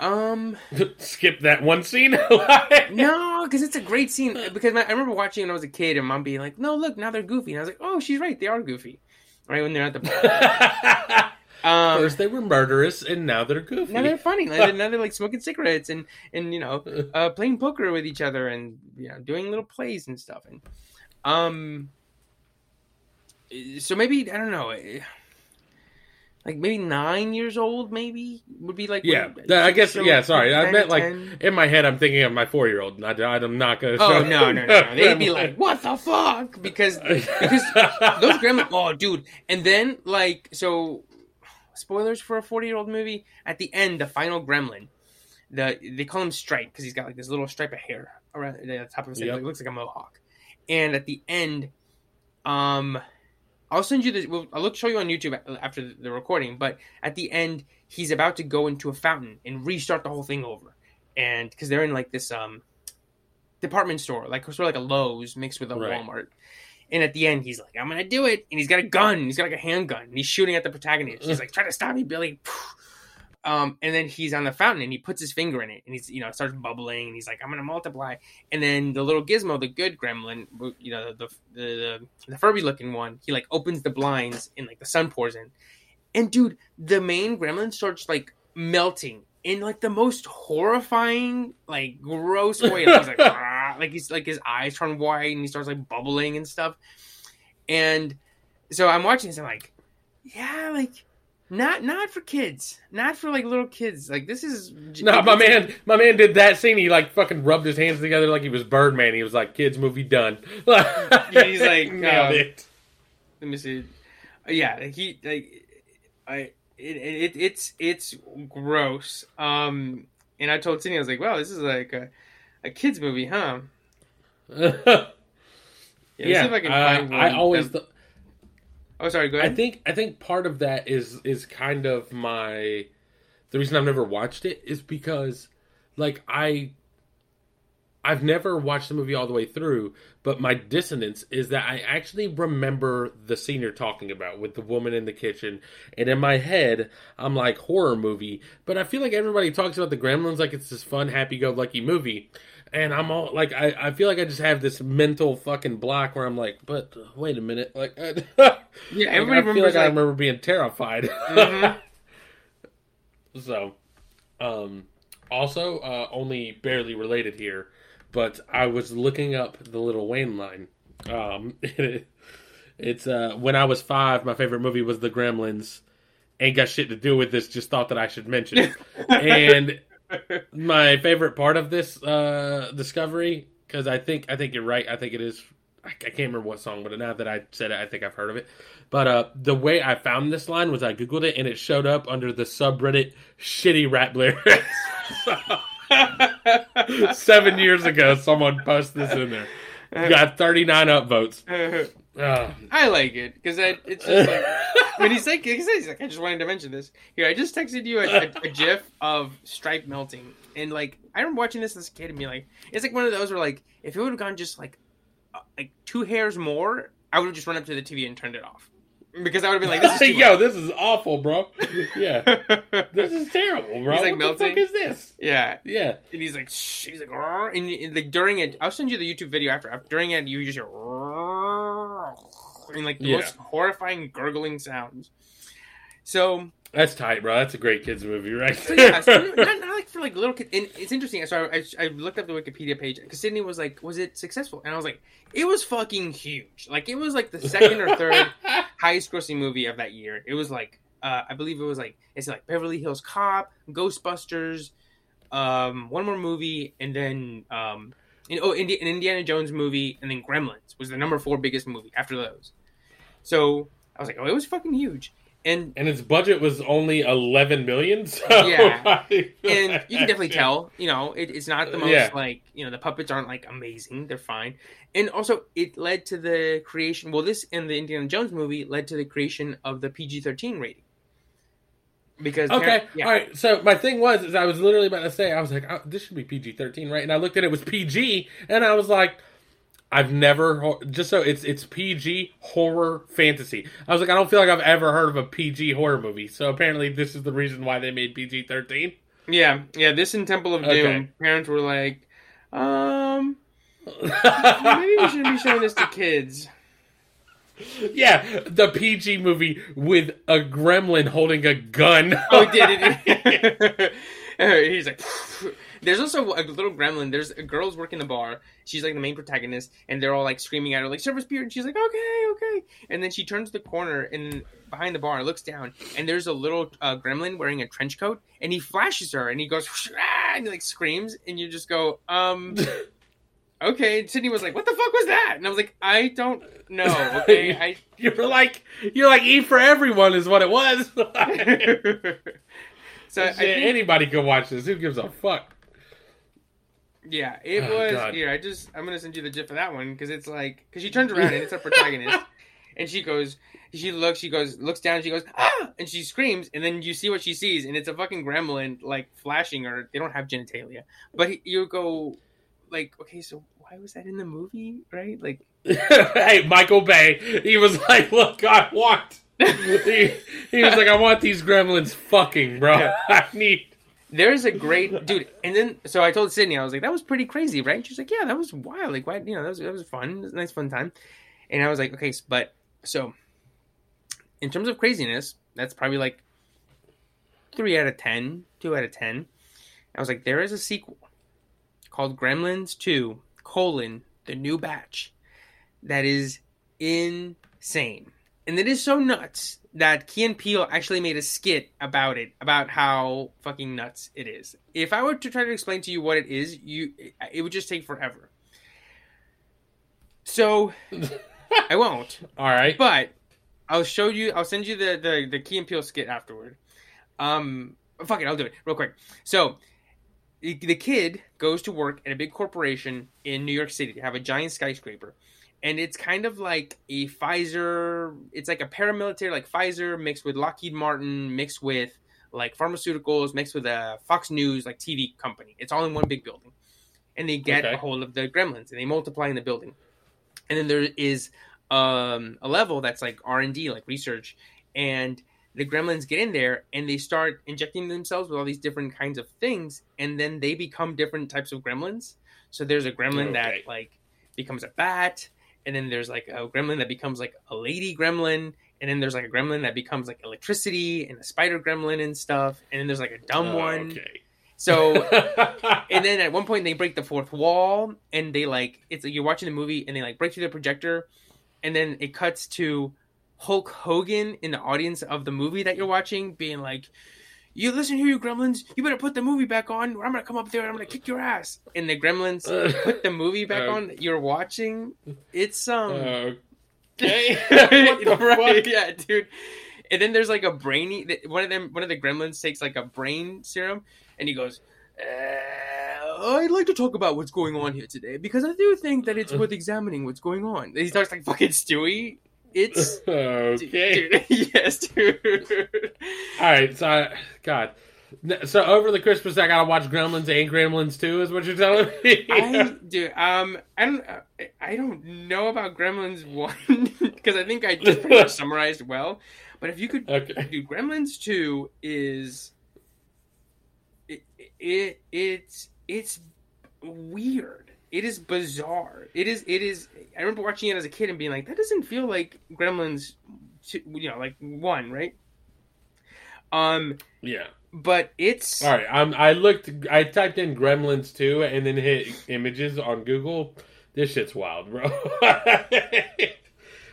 B: um, *laughs*
A: skip that one scene. *laughs*
B: no, because it's a great scene. Because my, I remember watching it when I was a kid, and mom being like, "No, look, now they're goofy," and I was like, "Oh, she's right, they are goofy." Right when they're at the *laughs*
A: um, First they were murderous, and now they're goofy.
B: Now they're funny. Like, *laughs* now they're like smoking cigarettes and and you know *laughs* uh, playing poker with each other and you know doing little plays and stuff. And um, so maybe I don't know, eh, like maybe nine years old, maybe would be like
A: yeah. When, I guess yeah. Sorry, I meant like 10. in my head. I'm thinking of my four year old. I'm not gonna.
B: Oh no, no, no, no! *laughs* They'd be like, "What the fuck?" Because because those grandma. Oh, dude! And then like so, spoilers for a 40 year old movie. At the end, the final gremlin, the they call him Stripe because he's got like this little stripe of hair around the top of his head. Yep. It looks like a mohawk. And at the end, um, I'll send you. Well, I'll look show you on YouTube after the recording. But at the end, he's about to go into a fountain and restart the whole thing over, and because they're in like this um department store, like sort of like a Lowe's mixed with a right. Walmart. And at the end, he's like, "I'm gonna do it," and he's got a gun. He's got like a handgun, and he's shooting at the protagonist. He's like, "Try to stop me, Billy!" *sighs* Um, and then he's on the fountain and he puts his finger in it. And he's you know it starts bubbling and he's like I'm gonna multiply. And then the little gizmo the good gremlin you know the the the, the Furby looking one he like opens the blinds and like the sun pours in. And dude the main gremlin starts like melting in like the most horrifying like gross way. Like he's like *laughs* like he's like his eyes turn white and he starts like bubbling and stuff and so I'm watching this and I'm like yeah like not not for kids. Not for like little kids. Like this is *laughs*
A: No, my man my man did that scene, he like fucking rubbed his hands together like he was Birdman. He was like, Kids movie done. *laughs*
B: He's *laughs* like nailed um, it. Let me see. Yeah, he like I it, it it's it's gross. Um and I told Sydney, I was like, Wow, this is like a, a kids movie, huh? *laughs*
A: yeah, yeah uh, I, I, I, always th-
B: Oh, sorry. Go ahead.
A: I think I think part of that is is kind of my the reason I've never watched it is because like I I've never watched the movie all the way through, but my dissonance is that I actually remember the scene you're talking about with the woman in the kitchen, and in my head, I'm like horror movie, but I feel like everybody talks about the Gremlins like it's this fun, happy-go-lucky movie, and I'm all like, I, I feel like I just have this mental fucking block where I'm like, but uh, wait a minute, like, *laughs* yeah, everybody I feel like, like, I remember being terrified. Mm-hmm. *laughs* so, um, also, uh, only barely related here, but I was looking up the Lil Wayne line. Um, it, *laughs* It's uh, when I was five, my favorite movie was The Gremlins. Ain't got shit to do with this. Just thought that I should mention it. and my favorite part of this uh, discovery, because I think I think you're right. I think it is. I, can't remember what song, but now that I said it, I think I've heard of it. But uh, the way I found this line was I googled it and it showed up under the subreddit "shitty rap lyrics." *laughs* Seven years ago, someone posted this in there. Got 39 upvotes. *laughs* Uh,
B: I like it because it's just like *laughs* when he's like, he's like, I just wanted to mention this. Here, I just texted you a, a, a GIF of Stripe melting, and like I remember watching this as a kid and be like, it's like one of those where like if it would have gone just like uh, like two hairs more, I would have just run up to the TV and turned it off because I would have been like, this is *laughs*
A: Yo,
B: much.
A: this is awful, bro. Yeah. *laughs* This is terrible, bro.
B: He's, like,
A: what
B: melting.
A: the fuck is this?
B: yeah.
A: Yeah.
B: And he's like, shh, he's like, "Rrr," and, and like during it, I'll send you the YouTube video after. after during it, you just hear, "Rrr," and like the
A: Yeah.
B: most horrifying gurgling sounds. So,
A: That's tight, bro. That's a great kids movie, right?
B: so yeah, so not, not like for like little kids. And it's interesting. So I, I, I looked up the Wikipedia page because Sydney was like, "Was it successful?" And I was like, "It was fucking huge. Like it was like the second or third *laughs* highest grossing movie of that year. It was like uh, I believe it was like it's like Beverly Hills Cop, Ghostbusters, um, one more movie, and then um, in, oh, Indi- an Indiana Jones movie, and then Gremlins was the number four biggest movie after those. So I was like, oh, it was fucking huge. And
A: and its budget was only 11 million. *laughs* So
B: Yeah. and you can definitely *laughs* tell, you know, it, it's not the uh, most
A: Yeah.
B: like, you know, the puppets aren't like amazing; they're fine. And also, it led to the creation. Well, this and the Indiana Jones movie led to the creation of the PG thirteen rating. Because
A: Okay,
B: yeah,
A: all right. So my thing was, is I was literally about to say, I was like, oh, this should be PG thirteen, right? And I looked at it, it was PG, and I was like, I've never just so it's it's PG horror fantasy. I was like, I don't feel like I've ever heard of a PG horror movie. So apparently, this is the reason why they made PG thirteen.
B: yeah, yeah. This in Temple of Doom,
A: Okay.
B: parents were like, um, *laughs* maybe we shouldn't be showing this to kids.
A: Yeah, the PG movie with a gremlin holding a gun.
B: Oh, did it? *laughs* He's like, *laughs* there's also a little gremlin. There's a girl's working the bar. She's like the main protagonist, and they're all like screaming at her, like service beer. And she's like, okay, okay. And then she turns the corner and behind the bar, looks down, and there's a little uh, gremlin wearing a trench coat, and he flashes her, and he goes, *laughs* ah, and he like screams, and you just go, um. Okay, and Sydney was like, "What the fuck was that?" And I was like, "I don't know." *laughs* Okay, I
A: You're like you're like E for everyone is what it was. *laughs* *laughs*
B: so I
A: Shit,
B: think,
A: anybody can watch this. Who gives a fuck?
B: Yeah, it
A: Oh,
B: was.
A: God.
B: Here, I just I'm gonna send you the gif of that one because it's like because she turns around and it's a protagonist, and she goes, she looks, she goes, looks down, she goes ah, and she screams, and then you see what she sees, and it's a fucking gremlin like flashing her. They don't have genitalia, but he, you go like, okay, so why was that in the movie, right? Like, *laughs*
A: hey, Michael Bay. He was like, "Look, I want." he, he was like, "I want these gremlins fucking, bro.
B: Yeah.
A: I need."
B: there's a great dude, and then so I told Sydney, I was like, that was pretty crazy, right? She's like, yeah, that was wild, like, why, you know, that was that was fun, it was a nice fun time, and I was like, okay, but so in terms of craziness, that's probably like three out of ten, two out of ten. I was like, there is a sequel called Gremlins Two: colon The New Batch that is insane, and it is so nuts that Key and Peele actually made a skit about it, about how fucking nuts it is. If I were to try to explain to you what it is, you it would just take forever. So *laughs* I won't.
A: All right.
B: But I'll show you. I'll send you the the the Key and Peele skit afterward. Um, fuck it, I'll do it real quick. So the the kid goes to work at a big corporation in New York City. They have a giant skyscraper, and it's kind of like a Pfizer. It's like a paramilitary, like Pfizer mixed with Lockheed Martin, mixed with like pharmaceuticals, mixed with a Fox News like TV company. It's all in one big building, and they get
A: Okay.
B: a hold of the gremlins and they multiply in the building. And then there is um, a level that's like R and D, like research, and the gremlins get in there and they start injecting themselves with all these different kinds of things, and then they become different types of gremlins. So there's a gremlin
A: Okay.
B: that like becomes a bat, and then there's like a gremlin that becomes like a lady gremlin, and then there's like a gremlin that becomes like electricity and a spider gremlin and stuff, and then there's like a dumb
A: Oh,
B: one.
A: Okay.
B: So *laughs* and then at one point they break the fourth wall and they like it's like you're watching the movie and they like break through the projector and then it cuts to Hulk Hogan in the audience of the movie that you're watching, being like, "You listen here, you Gremlins! You better put the movie back on, or I'm gonna come up there and I'm gonna kick your ass." And the Gremlins *laughs* put the movie back
A: Uh,
B: on that you're watching. It's um,
A: Okay. *laughs* *laughs*
B: what
A: What the fuck?
B: Yeah, dude. And then there's like a brainy. One of them, one of the Gremlins takes like a brain serum, and he goes. Uh, I'd like to talk about what's going on here today because I do think that it's worth examining what's going on. And he starts like fucking Stewie. It's *laughs*
A: okay.
B: Dude, *laughs* yes, dude.
A: All right. So, I, God. So over the Christmas, I gotta watch Gremlins and Gremlins 2, is what you're telling me?
B: I *laughs* dude, um, I don't, I don't know about Gremlins one because I think I just pretty much summarized well. But if you could,
A: okay.
B: dude, Gremlins two is it, it it's it's weird. It is bizarre. It is it is. I remember watching it as a kid and being like, that doesn't feel like Gremlins, two, you know, like one, right? Um,
A: Yeah.
B: but it's
A: All right. I'm, I looked. I typed in Gremlins 2 and then hit images on Google. This shit's wild, bro. *laughs*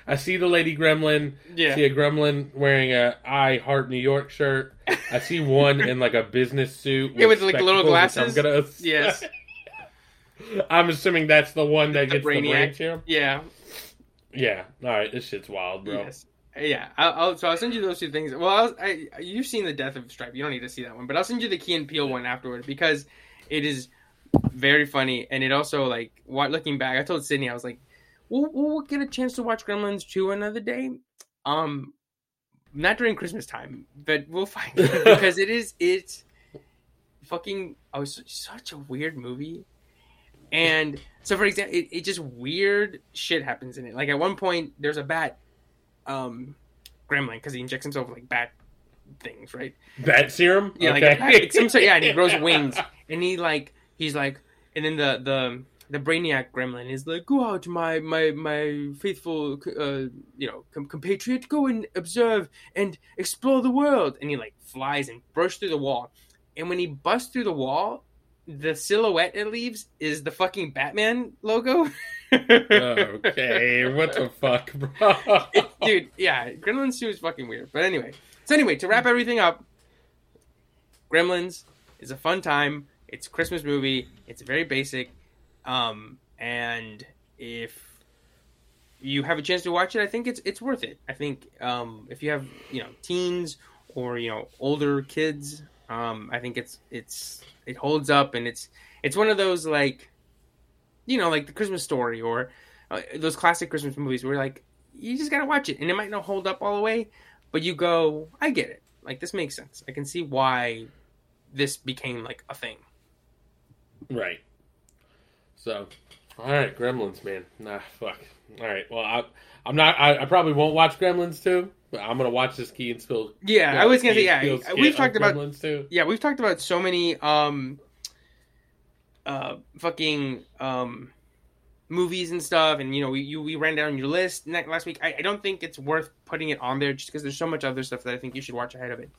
A: I see the lady Gremlin.
B: yeah.
A: See a Gremlin wearing a I Heart New York shirt. I see one in like a business suit. *laughs*
B: Yeah, with, like, little
A: which I'm gonna.
B: Yes. *laughs*
A: I'm assuming that's the one that
B: The
A: gets the brain
B: Brainiac. Yeah.
A: Yeah. All right. This shit's wild, bro.
B: Yes. Yeah. I'll, I'll, so I'll send you those two things. Well, I'll, I you've seen the Death of Stripe. You don't need to see that one, but I'll send you the Key and Peele one afterward because it is very funny and it also like wa- looking back. I told Sydney I was like, we'll, we'll get a chance to watch Gremlins two another day. Um, not during Christmas time, but we'll find it *laughs* because it is it's fucking. I was such a weird movie. And so, for example, it, it just weird shit happens in it. Like at one point, there's a bat, um, gremlin because he injects himself with like bat things, right?
A: Bat serum.
B: Yeah, like
A: okay.
B: a bat, sort, yeah, and he *laughs* grows wings, and he like he's like, and then the the the brainiac gremlin is like, go out, my my my faithful, uh, you know, com- compatriot, go and observe and explore the world, and he like flies and bursts through the wall, and when he busts through the wall. The silhouette it leaves is the fucking Batman logo. *laughs*
A: okay. What the fuck, bro? *laughs*
B: dude yeah gremlins 2 is fucking weird but anyway so anyway to wrap everything up gremlins is a fun time it's a christmas movie it's very basic um and if you have a chance to watch it i think it's it's worth it i think um if you have you know teens or you know older kids um i think it's it's it holds up and it's it's one of those like you know like the christmas story or uh, those classic christmas movies where like you just gotta watch it and it might not hold up all the way but you go i get it like this makes sense i can see why this became like a thing
A: Right. So, all right, Gremlins, man. Nah, fuck. All right. Well, I, I'm not. I, I probably won't watch Gremlins too, I'm gonna watch this Key and Peele.
B: yeah, i was gonna say yeah
A: Key
B: we've talked about
A: Gremlins too.
B: yeah we've talked about so many um uh fucking um movies and stuff and you know we you, we ran down your list last week I, I don't think it's worth putting it on there just because there's so much other stuff that i think you should watch ahead of it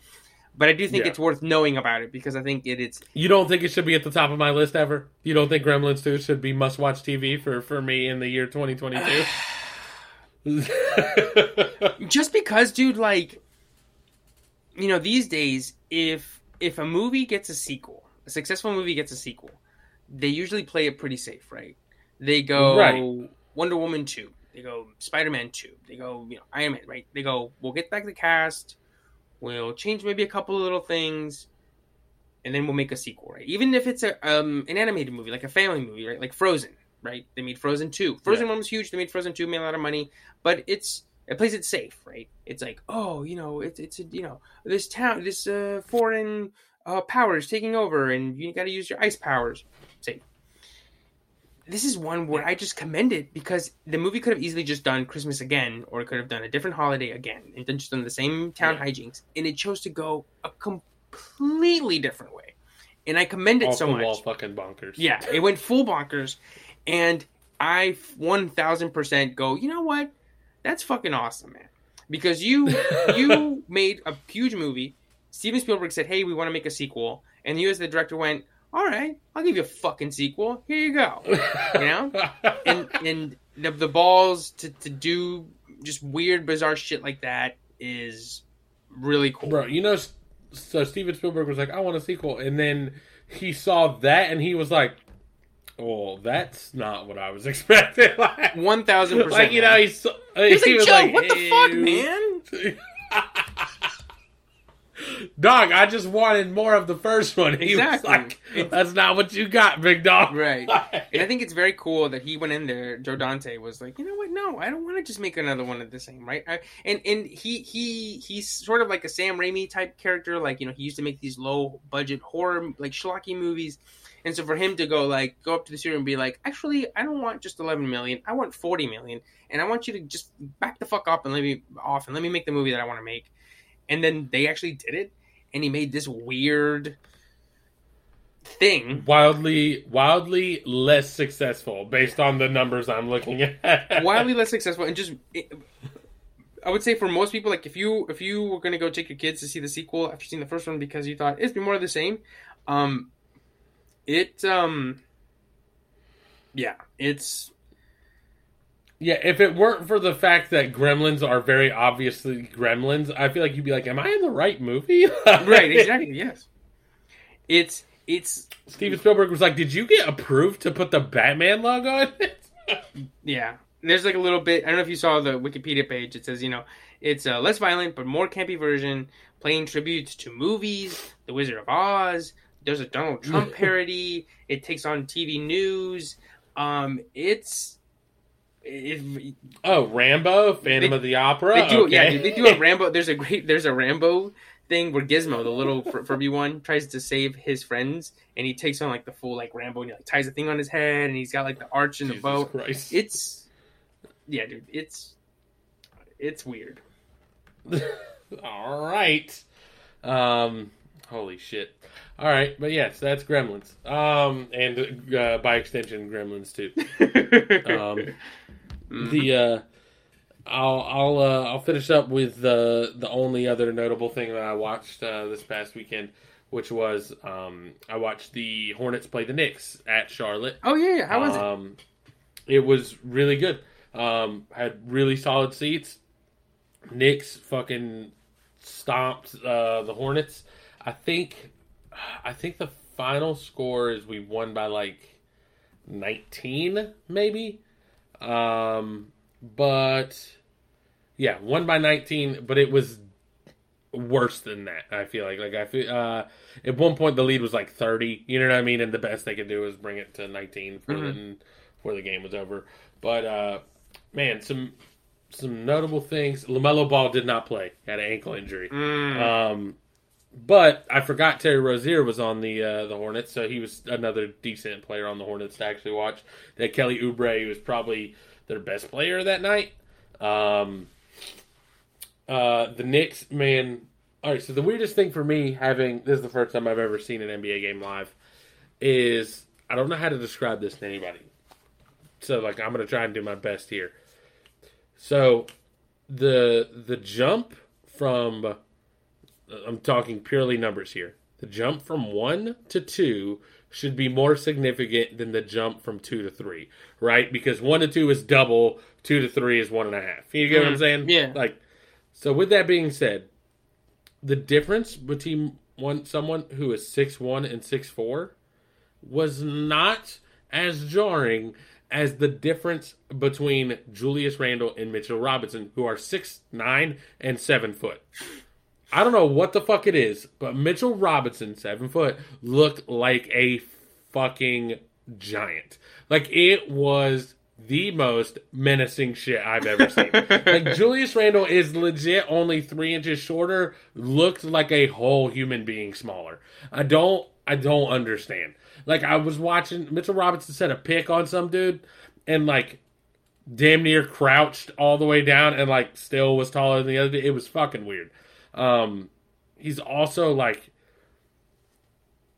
B: but i do think
A: Yeah.
B: it's worth knowing about it because i think it, it's
A: You don't think it should be at the top of my list ever? You don't think Gremlins 2 should be must watch TV for, for me in the year 2022? *sighs* *sighs* *laughs*
B: just because dude like you know these days if if a movie gets a sequel a successful movie gets a sequel they usually play it pretty safe right? They go
A: Right.
B: wonder woman 2 they go spider-man 2 they go you know iron man right? They go we'll get back the cast. We'll change maybe a couple of little things and then we'll make a sequel right? Even if it's a um an animated movie like a family movie right? Like frozen right they made frozen 2 frozen 1 was huge they made frozen 2 made a lot of money but it's it plays it safe, right? It's like, oh, you know, it's it's a, you know this town, this uh, foreign uh, power is taking over, and you got to use your ice powers. Safe. This is one where I just commend it because the movie could have easily just done Christmas again, or it could have done a different holiday again, and then just done the same town
A: Yeah.
B: hijinks, and it chose to go a completely different way, and I commend it
A: Off
B: so much.
A: wall fucking bonkers.
B: Yeah, it went full bonkers, and I one thousand percent go. You know what? That's fucking awesome, man. Because you *laughs* you made a huge movie. Steven Spielberg said, "Hey, we want to make a sequel," and you, as the director, went, "All right, I'll give you a fucking sequel. Here you go." You know? *laughs* And and the, the balls to, to do just weird, bizarre shit like that is really cool.
A: Bro, you know, so Steven Spielberg was like, I want a sequel. And then he saw that and he was like, well, that's not what I was *laughs* expecting. like,
B: One thousand percent.
A: like, you know, he's,
B: He's
A: he
B: like,
A: was
B: Joe,
A: like,
B: what the fuck, man? *laughs*
A: Dog, I just wanted more of the first one. He
B: Exactly.
A: was like, that's not what you got, big dog.
B: Right. *laughs* And I think it's very cool that he went in there. Joe Dante was like, you know what? No, I don't want to just make another one of the same, right? I, and and he he he's sort of like a Sam Raimi type character. Like you know, he used to make these low budget horror like schlocky movies. And so for him to go like go up to the studio and be like, actually, I don't want just eleven million. I want forty million, and I want you to just back the fuck up and let me off and let me make the movie that I want to make. And then they actually did it, and he made this weird thing
A: wildly, wildly less successful based on the numbers I'm looking at. *laughs*
B: wildly less successful and just it, i would say for most people like if you if you were going to go take your kids to see the sequel after seeing the first one because you thought it's be more of the same um it um yeah it's
A: Yeah, if it weren't for the fact that gremlins are very obviously gremlins, I feel like you'd be like, Am I in the right movie? *laughs*
B: right exactly yes it's it's
A: Steven Spielberg was like, Did you get approved to put the Batman logo on it? *laughs*
B: yeah there's like a little bit i don't know if you saw the wikipedia page it says you know it's a less violent but more campy version playing tributes to movies the wizard of oz there's a donald *laughs* trump parody it takes on tv news um it's it,
A: oh, Rambo, Phantom
B: They-
A: of the Opera.
B: they do yeah
A: okay.
B: dude, they do a rambo there's a great there's a rambo thing where gizmo the little Fur- furby one tries to save his friends and he takes on like the full like rambo and he like ties a thing on his head and he's got like the arch and the
A: Jesus
B: bow
A: Christ.
B: it's yeah dude it's it's weird *laughs*
A: All right. Um, holy shit. All right, but yes, that's Gremlins. Um, and uh, by extension, Gremlins too. *laughs* Um, the uh, I'll I'll uh, I'll finish up with the the only other notable thing that I watched uh, this past weekend, which was um, I watched the Hornets play the Knicks at Charlotte.
B: oh yeah, yeah how was it
A: um, it? was really good. Um, had really solid seats. Knicks fucking stomped uh, the Hornets. I think, I think the final score is we won by like nineteen, maybe. Um, but yeah, won by nineteen. But it was worse than that. I feel like like I feel uh, at one point the lead was like thirty. You know what I mean? And the best they could do was bring it to nineteen for
B: Mhm.
A: the before the game was over. But uh, man, some some notable things. Lamelo Ball did not play; had an ankle injury.
B: Mm.
A: Um, but I forgot Terry Rozier was on the uh, the Hornets, so he was another decent player on the Hornets to actually watch. That Kelly Oubre was probably their best player that night. Um, uh, the Knicks, man. All right, so the weirdest thing for me having this is the first time I've ever seen an NBA game live is I don't know how to describe this to anybody. So like I'm gonna try and do my best here. So the the jump from I'm talking purely numbers here. The jump from one to two should be more significant than the jump from two to three, right? Because one to two is double, two to three is one and a half. You get what I'm
B: Mhm.
A: saying?
B: Yeah.
A: Like, so with that being said, the difference between one someone who is six one and six four was not as jarring as the difference between Julius Randle and Mitchell Robinson, who are six nine and seven foot. I don't know what the fuck it is, but Mitchell Robinson, seven foot, looked like a fucking giant. Like it was the most menacing shit I've ever seen. *laughs* like Julius Randle is legit only three inches shorter, looked like a whole human being smaller. I don't I don't understand. Like I was watching Mitchell Robinson set a pick on some dude and like damn near crouched all the way down and like still was taller than the other dude. It was fucking weird. Um he's also like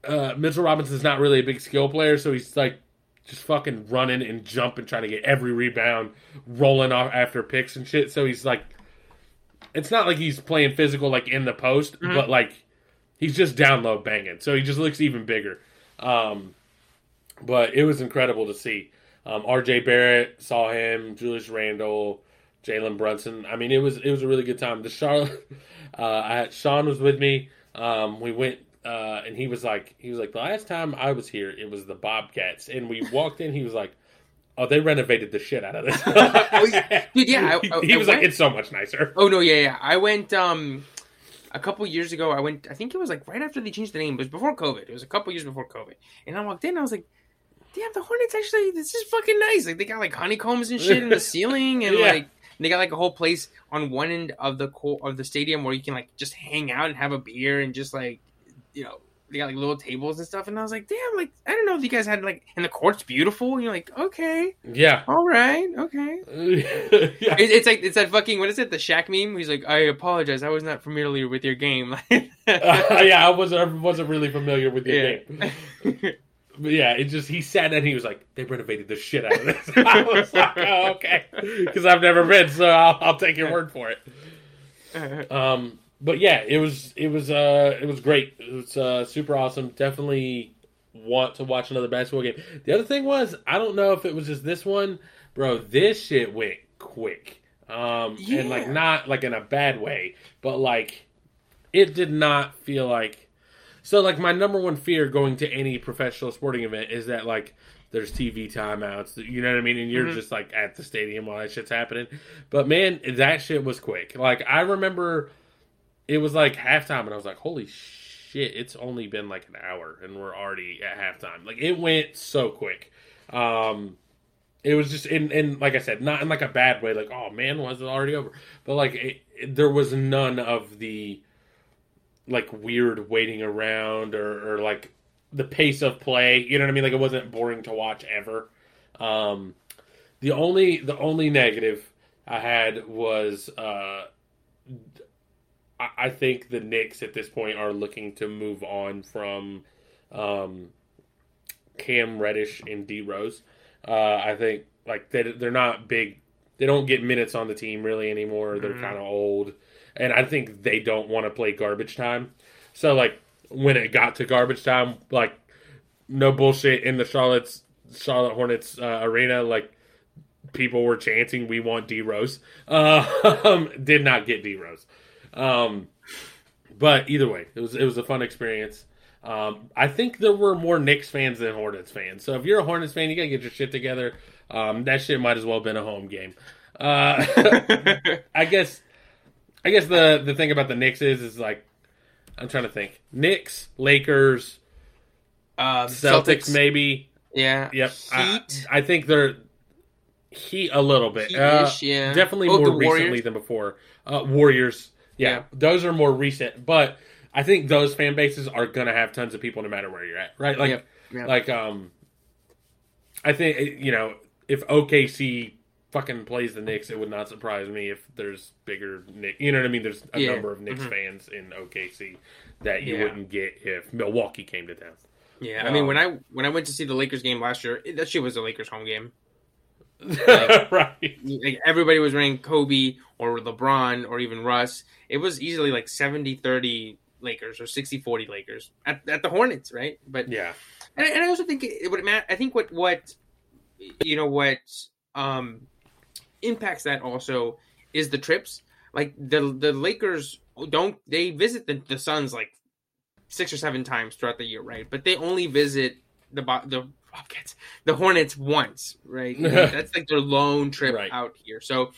A: uh Mitchell Robinson's not really a big skill player, so he's like just fucking running and jumping, trying to get every rebound, rolling off after picks and shit. So he's like, it's not like he's playing physical like in the post,
B: Mhm.
A: but like he's just down low banging. So he just looks even bigger. Um, but it was incredible to see. Um, R.J. Barrett saw him, Julius Randle, Jalen Brunson. I mean, it was it was a really good time. The Charlotte, *laughs* uh, I, Sean was with me. Um, we went uh, and he was like, he was like, the last time I was here, it was the Bobcats, and we walked in. He was like, oh, they renovated the shit out of this. *laughs*
B: oh, yeah. Dude, yeah, I, *laughs*
A: I, he was like, it's so much nicer.
B: Oh no, yeah, yeah. I went um a couple years ago. I went. I think it was like right after they changed the name. It was before COVID. It was a couple years before COVID, and I walked in. and I was like. Damn, the Hornets actually, this is fucking nice. Like, they got like honeycombs and shit in the ceiling, and yeah. like, they got like a whole place on one end of the co- of the stadium where you can like just hang out and have a beer and just like you know they got like little tables and stuff, and I was like, damn, like I don't know if you guys had like, and the court's beautiful. And you're like, okay,
A: yeah,
B: all right, okay. *laughs* yeah. It, it's like it's that fucking what is it? The Shaq meme. He's like, I apologize, I was not familiar with your game.
A: uh, *laughs* *laughs* yeah, I wasn't I wasn't really familiar with your yeah. game. But yeah, it just he sat and he was like, "They renovated the shit out of this." *laughs* I was like, "Oh, okay," because I've never been, so I'll, I'll take your word for it. *laughs* Um, but yeah, it was it was uh it was great. It was uh, super awesome. Definitely want to watch another basketball game. The other thing was, I don't know if it was just this one, bro. This shit went quick, um, yeah. and like not like in a bad way, but like it did not feel like. So like my number one fear going to any professional sporting event is that like there's TV timeouts, you know what I mean, and you're mm-hmm. just like at the stadium while that shit's happening. But man, that shit was quick. Like I remember it was like halftime, and I was like, holy shit, it's only been like an hour, and we're already at halftime. Like it went so quick. Um, it was just in, in like I said, not in like a bad way. Like oh man, was it already over? But like it, it, there was none of the like weird waiting around or, or like the pace of play. You know what I mean? Like it wasn't boring to watch ever. Um, the only the only negative I had was uh, I think the Knicks at this point are looking to move on from um, Cam Reddish and D Rose. Uh, I think like they they're not big. They don't get minutes on the team really anymore. They're mm-hmm. kind of old, and I think they don't want to play garbage time. So like when it got to garbage time, like no bullshit in the Charlotte's Charlotte Hornets uh, arena, like people were chanting, "We want D Rose." Uh, *laughs* did not get D Rose. Um, but either way, it was it was a fun experience. Um, I think there were more Knicks fans than Hornets fans. So if you're a Hornets fan, you gotta get your shit together. Um, that shit might as well have been a home game. Uh, *laughs* I guess. I guess the the thing about the Knicks is is like I'm trying to think. Knicks, Lakers,
B: uh,
A: Celtics, Celtics, maybe.
B: Yeah.
A: Yep. Heat. I, I think they're Heat a little bit. Uh, yeah. Definitely oh, more recently than before. Uh, Warriors. Yeah, yeah, those are more recent, but I think those fan bases are gonna have tons of people no matter where you're at, right? Like, yep. Yep. like, um, I think you know if OKC fucking plays the Knicks, it would not surprise me if there's bigger Knicks. You know what I mean? There's a yeah. number of Knicks mm-hmm. fans in OKC that you yeah. wouldn't get if Milwaukee came to town.
B: Yeah, um, I mean when I when I went to see the Lakers game last year, it, that shit was a Lakers home game. *laughs* Like, right. Like everybody was wearing Kobe or LeBron or even Russ. It was easily like 70-30 Lakers or 60-40 Lakers at, at the Hornets, right? But
A: yeah.
B: And, and I also think it would matter. I think what what you know what um impacts that also is the trips. Like the the Lakers don't they visit the, the Suns like six or seven times throughout the year, right? But they only visit the the Bobcats, the Hornets once, right? *laughs* That's like their lone trip right. out here. So,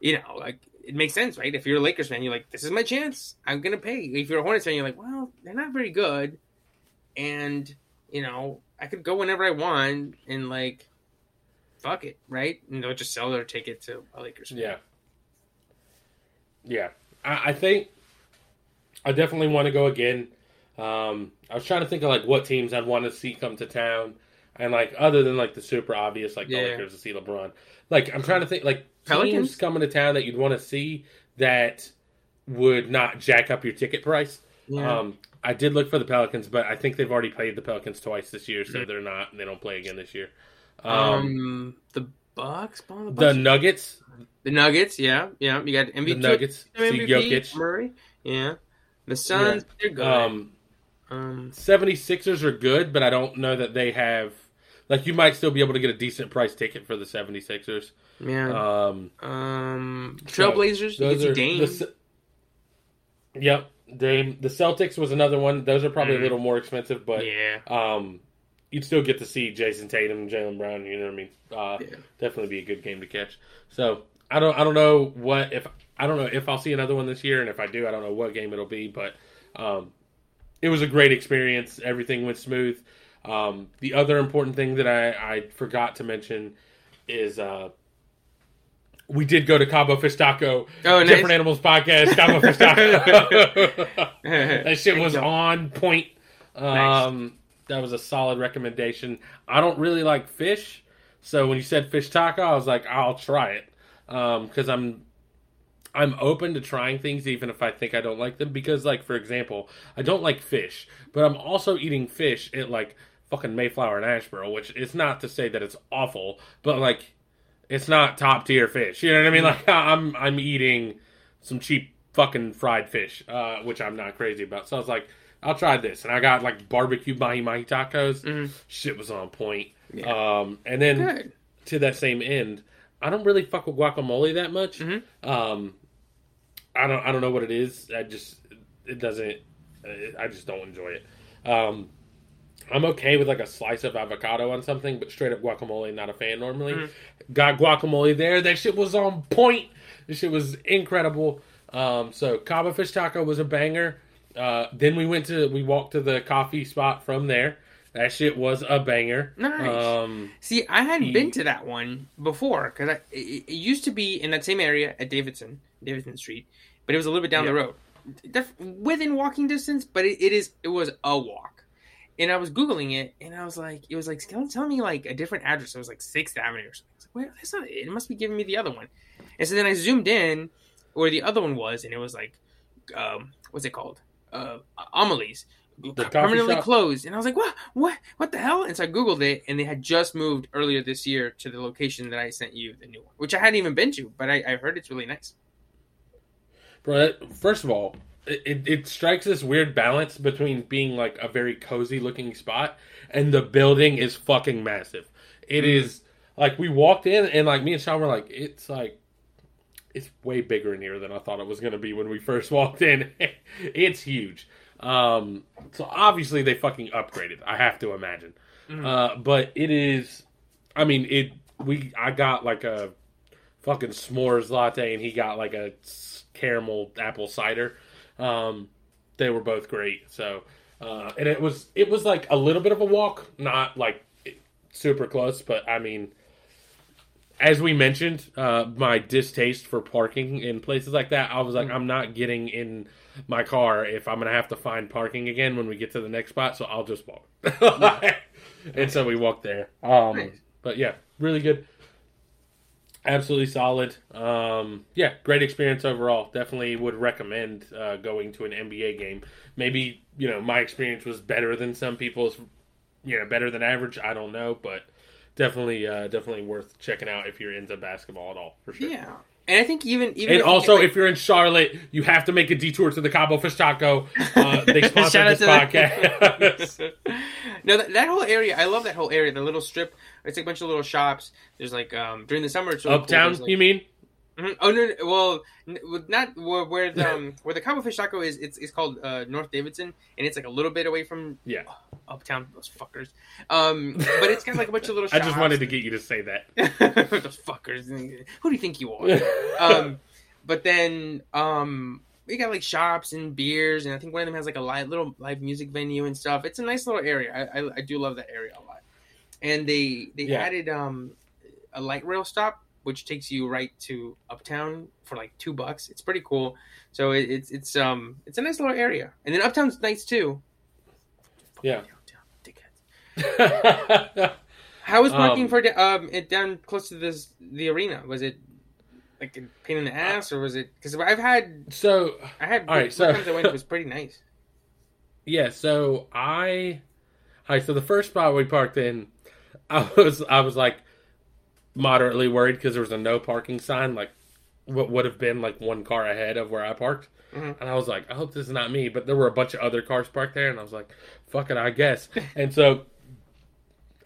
B: you know, like it makes sense, right? If you're a Lakers fan, you're like, this is my chance. I'm gonna pay. If you're a Hornets fan, you're like, well, they're not very good, and you know, I could go whenever I want, and like, fuck it, right? And they'll just sell their ticket to a Lakers. Fan.
A: Yeah, yeah. I, I think I definitely want to go again. Um, I was trying to think of like what teams I'd want to see come to town, and like other than like the super obvious like yeah. the Lakers to see LeBron. Like I'm trying to think like Pelicans? teams coming to town that you'd want to see that would not jack up your ticket price. Yeah. Um, I did look for the Pelicans, but I think they've already played the Pelicans twice this year, so they're not. And they don't play again this year.
B: Um, um the Bucks, the,
A: Bucks? the Nuggets,
B: the Nuggets, yeah, yeah. You got MVP, the
A: Nuggets, MVP, Jokic,
B: Murray, yeah. The Suns, yeah. they're good.
A: Um, um, 76ers are good, but I don't know that they have Like you might still be able to get a decent price ticket for the 76ers.
B: Yeah.
A: Um,
B: Um,
A: so
B: Trailblazers. You can see Dame.
A: the yep, Dame. The Celtics was another one. Those are probably
B: Mhm.
A: a little more expensive, but
B: yeah.
A: um, you'd still get to see Jayson Tatum, Jaylen Brown. You know what I mean? Uh,
B: Yeah.
A: Definitely be a good game to catch. So I don't, I don't know what if I don't know if I'll see another one this year, and if I do, I don't know what game it'll be. But um, it was a great experience. Everything went smooth. Um, the other important thing that I, I forgot to mention is uh, we did go to Cabo Fish Taco,
B: Oh, nice.
A: Different Animals Podcast, Cabo *laughs* Fish Taco. *laughs* that shit was on point. Um, That was a solid recommendation. I don't really like fish, so when you said fish taco, I was like, I'll try it because I'm I'm open to trying things even if I think I don't like them. Because, like for example, I don't like fish, but I'm also eating fish at like fucking Mayflower and Asheboro, which is not to say that it's awful, but like it's not top tier fish. You know what I mean? Like I'm I'm eating some cheap fucking fried fish, uh, which I'm not crazy about. So I was like, I'll try this, and I got like barbecue mahi mahi tacos.
B: Mhm.
A: Shit was on point.
B: Yeah.
A: Um, and then
B: Good.
A: to that same end, I don't really fuck with guacamole that much.
B: Mhm.
A: Um, I don't I don't know what it is. I just it doesn't. I just don't enjoy it. Um, I'm okay with like a slice of avocado on something, but straight up guacamole, not a fan normally.
B: Mhm.
A: Got guacamole there. That shit was on point. This shit was incredible. Um, so Cabo Fish Taco was a banger. Uh, then we went to we walked to the coffee spot from there. That shit was a banger.
B: Nice.
A: Um,
B: See, I hadn't been to that one before because it, it used to be in that same area at Davidson, Davidson Street, but it was a little bit down the road, Def- within walking distance. But it, it is it was a walk, and I was googling it, and I was like, it was like tell, tell me like a different address. It was like Sixth Avenue or something. I was like, wait, that's not it. It must be giving me the other one. And so then I zoomed in where the other one was, and it was like, um, what's it called? Uh, Amelie's. permanently closed, and I was like, "What? What? What the hell?" And so I googled it, and they had just moved earlier this year to the location that I sent you, the new one, which I hadn't even been to, but I, I heard it's really nice.
A: Bro, first of all, it, it, it strikes this weird balance between being like a very cozy looking spot and the building is fucking massive. It is like we walked in and like me and Sean were like, it's like it's way bigger in here than I thought it was gonna be when we first *laughs* walked in. *laughs* it's huge. Um, so obviously they fucking upgraded. I have to imagine.
B: Mhm.
A: Uh, but it is. I mean, it. We I got like a fucking s'mores latte, and he got like a caramel apple cider. Um, they were both great. So, uh, and it was it was like a little bit of a walk, not like super close, but I mean, as we mentioned, uh, my distaste for parking in places like that, I was like, I'm not getting in my car if I'm gonna have to find parking again when we get to the next spot, so I'll just walk. *laughs* and so we walked there. Um,
B: Nice.
A: But yeah, really good. Absolutely solid. Um, yeah, great experience overall. Definitely would recommend uh, going to an NBA game. Maybe you know my experience was better than some people's. You know, better than average. I don't know, but definitely, uh, definitely worth checking out if you're into basketball at all for sure.
B: Yeah, and I think even even
A: And
B: if you
A: also,
B: get,
A: if you're in Charlotte, you have to make a detour to the Cabo Fish Taco. Uh, they *laughs* sponsor
B: out
A: this podcast. *laughs*
B: no, that, that whole area, I love that whole area. The little strip, it's like a bunch of little shops. There's like um during the summer, it's really.
A: Uptown,
B: There's, like-
A: you mean?
B: Mhm. Oh no, no, well, not where, where the um, *laughs* where the Cabo Fish Taco is. It's it's called uh, North Davidson, and it's like a little bit away from
A: Yeah. *gasps*
B: Uptown. Those fuckers. Um, but it's got like a bunch of little. *laughs*
A: I just wanted to get you to say that. *laughs*
B: those fuckers. Who do you think you are? um, but then um, we got like shops and beers, and I think one of them has like a live, little live music venue and stuff. It's a nice little area. I, I, I do love that area a lot. And they they
A: Yeah.
B: added um, a light rail stop, which takes you right to Uptown for like two bucks. It's pretty cool. So it, it's it's um it's a nice little area, and then Uptown's nice too.
A: Yeah. *laughs*
B: How was parking
A: Um,
B: for um it down close to this the arena? Was it like a pain in the ass, or was it? Because I've had
A: so
B: I had
A: All right, so-
B: times I went, it was *laughs* pretty nice.
A: yeah, so I, all right, so the first spot we parked in, I was I was like moderately worried because there was a no parking sign, like what would have been like one car ahead of where I parked,
B: Mhm.
A: and I was like, I hope this is not me, but there were a bunch of other cars parked there, and I was like, fuck it, I guess, *laughs* and so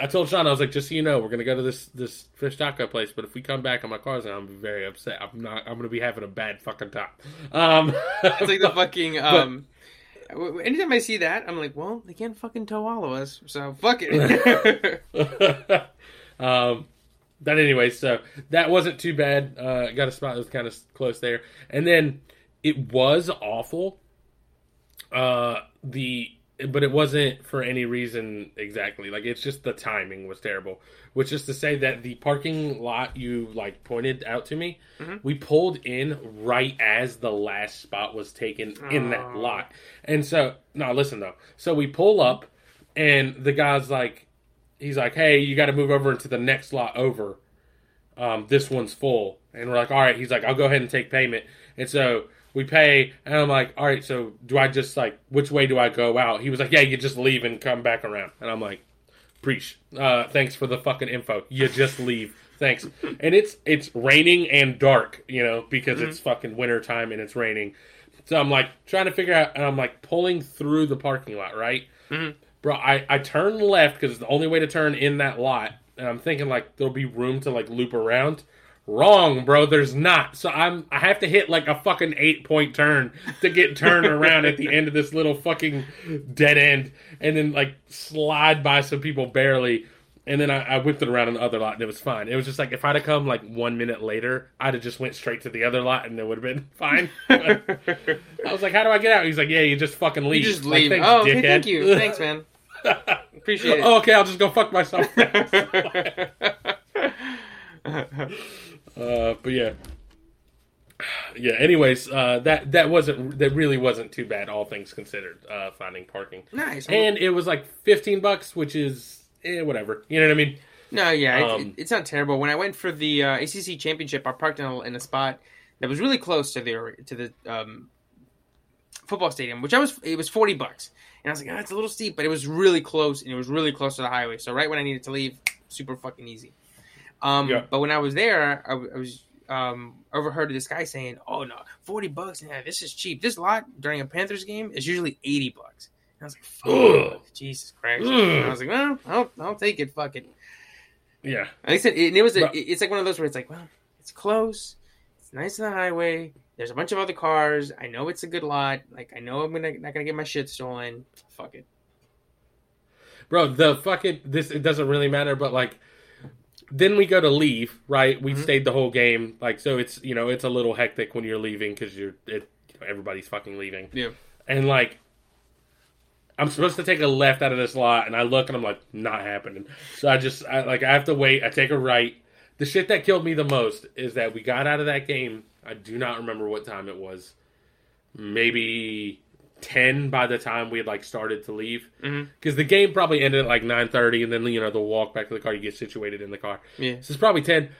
A: I told Sean I was like, just so you know, we're gonna go to this this fish taco place, but if we come back and my car's I'm very upset. I'm not. I'm gonna be having a bad fucking time. Um,
B: It's like the *laughs* fucking um. w- Anytime I see that, I'm like, well, they can't fucking tow all of us, so fuck it. *laughs*
A: um, but anyway, so that wasn't too bad. Uh, got a spot that was kind of close there, and then it was awful. Uh, the but it wasn't for any reason exactly. Like it's just the timing was terrible. Which is to say that the parking lot you like pointed out to me,
B: Mhm.
A: we pulled in right as the last spot was taken in that
B: Oh.
A: lot, and so no, listen though. So we pull up, and the guy's like, he's like, "Hey, you got to move over into the next lot over. Um, this one's full." And we're like, "All right." He's like, "I'll go ahead and take payment." And so we pay, and I'm like, "All right, so do I just like which way do I go out?" He was like, "Yeah, you just leave and come back around." And I'm like, "Preach. Uh, thanks for the fucking info. You just leave." Thanks. And it's it's raining and dark, you know, because it's fucking winter time and it's raining. So I'm like trying to figure out, and I'm like pulling through the parking lot, right?
B: Mhm.
A: Bro, I, I turn left because it's the only way to turn in that lot. And I'm thinking like there'll be room to like loop around. Wrong, bro. There's not. So I'm I have to hit like a fucking eight point turn to get turned *laughs* around at the end of this little fucking dead end, and then like slide by some people barely. And then I, I whipped it around in the other lot, and it was fine. It was just like if I'd have come like one minute later, I'd have just went straight to the other lot, and it would have been *laughs* fine. *laughs* I was like, "How do I get out?" He's like, "Yeah, you just fucking leave."
B: you just
A: Like,
B: leave.
A: "Thanks,
B: oh, okay, thank you. Thanks, man. Appreciate it.
A: oh, okay, I'll just go fuck myself. *laughs* Uh, but yeah, yeah. Anyways, uh, that that wasn't that really wasn't too bad, all things considered. Uh, finding parking,
B: nice.
A: and it was like fifteen bucks, which is eh, whatever. You know what I mean?
B: No, yeah,
A: Um,
B: it, it's not terrible. When I went for the uh, ACC championship, I parked in a, in a spot that was really close to the to the um, football stadium, which I was it was forty bucks, and I was like, ah, it's a little steep, but it was really close, and it was really close to the highway. So right when I needed to leave, super fucking easy. Um,
A: Yeah.
B: But when I was there, I was um, overheard this guy saying, "Oh no, forty bucks, yeah, this is cheap. This lot during a Panthers game is usually eighty bucks." And I was like,
A: Ugh.
B: "Fuck, Jesus Christ!" And I was like, "Well, I'll, I'll take it. Fuck it."
A: Yeah,
B: And I said, it, and it was a,
A: But-
B: it's like one of those where it's like, well, it's close, it's nice on the highway. There's a bunch of other cars. I know it's a good lot. Like I know I'm gonna not gonna get my shit stolen. Fuck it.
A: bro. The fucking this it doesn't really matter, but like. Then we go to leave, right? We
B: Mhm.
A: stayed the whole game, like so. It's you know it's a little hectic when you're leaving because you're it, you know, everybody's fucking leaving.
B: Yeah.
A: and like I'm supposed to take a left out of this lot, and I look and I'm like, not happening. So I just I, like I have to wait. I take a right. The shit that killed me the most is that we got out of that game. I do not remember what time it was. Maybe ten by the time we had like started to leave,
B: mm-hmm.
A: because the game probably ended at like nine thirty, and then you know the walk back to the car, you get situated in the car.
B: Yeah.
A: So it's probably 10.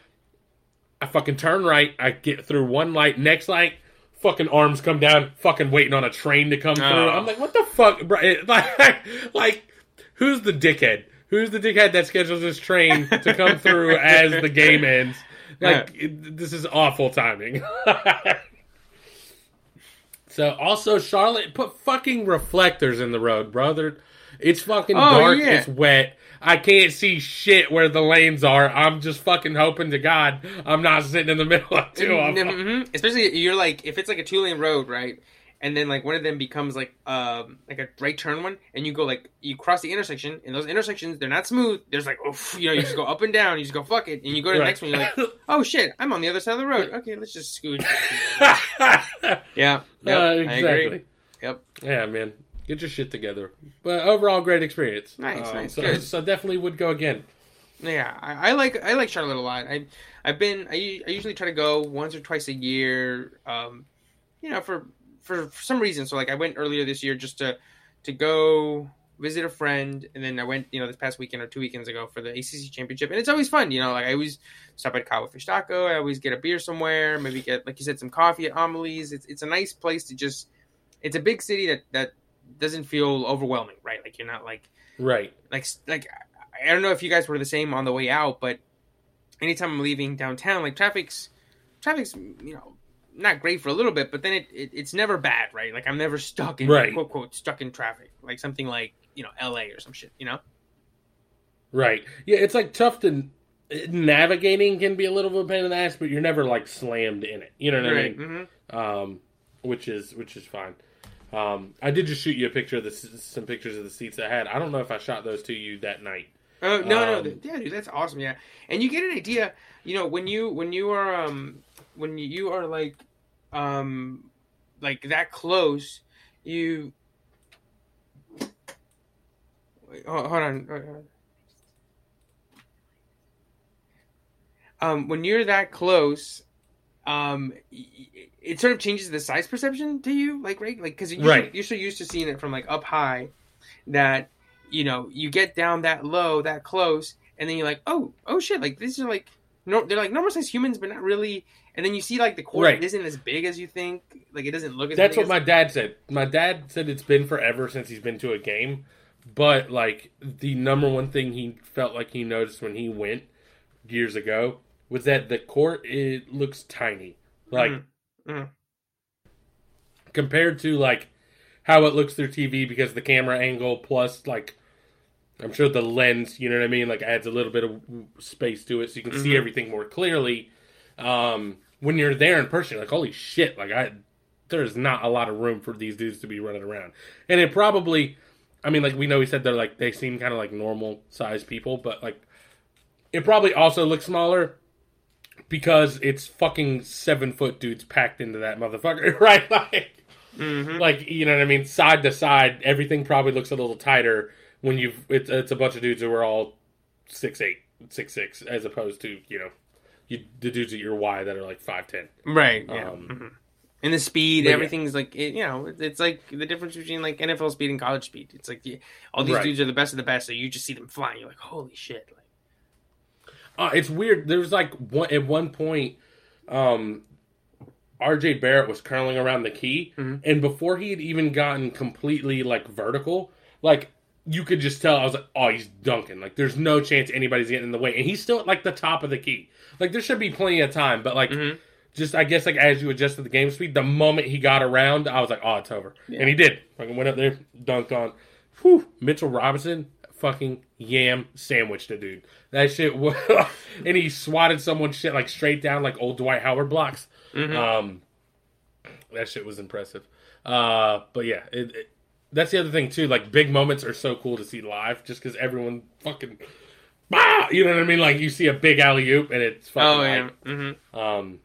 A: I fucking turn right. I get through one light. Next light, fucking arms come down, fucking waiting on a train to come through.
B: Oh.
A: I'm like, what the fuck? Bro? *laughs* Like, like, who's the dickhead? Who's the dickhead that schedules this train to come through *laughs* as the game ends? *laughs* Like, it- this is awful timing. *laughs* so, also, Charlotte put fucking reflectors in the road, brother. It's fucking
B: Oh,
A: dark.
B: yeah.
A: It's wet. I can't see shit where the lanes are. I'm just fucking hoping to God I'm not sitting in the *laughs* middle of two of them.
B: Mhm. Especially you're like if it's like a two lane road, right? And then like one of them becomes like um like a right turn one, and you go like you cross the intersection, and those intersections they're not smooth. There's like oof, you know you just go up and down, you just go fuck it, and you go to the
A: Right.
B: next one, you're like *laughs* oh shit, I'm on the other side of the road. Okay, let's just scooch. *laughs* yeah, yep,
A: Uh,
B: I agree.
A: exactly.
B: Yep.
A: Yeah, man. Get your shit together. But overall, great experience.
B: Nice,
A: Um,
B: nice,
A: So,
B: good.
A: so definitely would go again.
B: Yeah, I, I like I like Charlotte a lot. I I've been I, I usually try to go once or twice a year. Um, you know, for, for for some reason. So like I went earlier this year just to to go visit a friend, and then I went you know this past weekend or two weekends ago for the ACC championship, and it's always fun. You know, like I always stop at Cabo Fish Taco. I always get a beer somewhere. Maybe get like you said some coffee at Amelie's. It's it's a nice place to just. It's a big city that that doesn't feel overwhelming, right? Like you're not like
A: Right.
B: like like I don't know if you guys were the same on the way out, but anytime I'm leaving downtown, like traffic's traffic's you know not great for a little bit, but then it, it it's never bad, right? Like I'm never stuck in
A: Right.
B: quote quote stuck in traffic, like something like you know L.A. or some shit, you know.
A: Right. Yeah, it's like tough to navigating can be a little bit of a pain in the ass, but you're never like slammed in it. You know what
B: Right.
A: I mean?
B: hmm
A: Um, which is which is fine. Um, I did just shoot you a picture of the some pictures of the seats I had. I don't know if I shot those to you that night.
B: Oh no, no,
A: Um,
B: th- yeah, dude, that's awesome. Yeah, and you get an idea. You know, when you when you are um when you are like um like that close, you Wait, hold, hold on. hold on. Um, when you're that close, um, it sort of changes the size perception to you, like right, like because you're,
A: Right.
B: you're so used to seeing it from like up high that you know you get down that low, that close, and then you're like, oh, oh shit, like these are like no, they're like normal sized humans, but not really. And then you see like the court
A: Right.
B: isn't as big as you think, like it doesn't look as.
A: That's what
B: as-
A: my dad said. My dad said it's been forever since he's been to a game, but like the number one thing he felt like he noticed when he went years ago was that the court it looks tiny, like
B: Mhm. Mhm.
A: compared to like how it looks through TV because the camera angle plus like I'm sure the lens, you know what I mean, like adds a little bit of space to it so you can see
B: Mhm.
A: everything more clearly. Um, when you're there in person, you're like holy shit, like I there's not a lot of room for these dudes to be running around. And it probably I mean like we know he said they're like they seem kind of like normal sized people, but like it probably also looks smaller because it's fucking seven foot dudes packed into that motherfucker, *laughs* right? Like
B: Mhm.
A: like you know what I mean, side to side, everything probably looks a little tighter when you've it's, it's a bunch of dudes who are all six eight, six six, as opposed to you know you the dudes at your Y that are like five ten.
B: Right. Yeah.
A: Um,
B: Mhm. And the speed,
A: but yeah.
B: everything's like it, you know, it's- like the difference between like NFL speed and college speed. It's like the, all these
A: Right.
B: dudes are the best of the best, so you just see them flying. You're like, holy shit! Like,
A: Uh, it's weird. There was like one at one point, um, R.J. Barrett was curling around the key,
B: Mhm.
A: and before he had even gotten completely like vertical, like you could just tell. I was like, oh, he's dunking. Like there's no chance anybody's getting in the way, and he's still at like the top of the key. Like there should be plenty of time, but like.
B: Mhm.
A: Just, I guess, like as you adjusted the game speed, the moment he got around, I was like, "Oh, it's over,"
B: Yeah.
A: and he did. Fucking went up there, dunked on. Whew, Mitchell Robinson, fucking yam sandwiched a dude. That shit was, *laughs* and he swatted someone shit like straight down like old Dwight Howard blocks.
B: Mhm.
A: Um, that shit was impressive. Uh, but yeah, it, it, that's the other thing too. Like big moments are so cool to see live, just because everyone fucking, bah! you know what I mean? Like you see a big alley oop and it's fucking
B: oh yeah.
A: like,
B: hmm
A: um,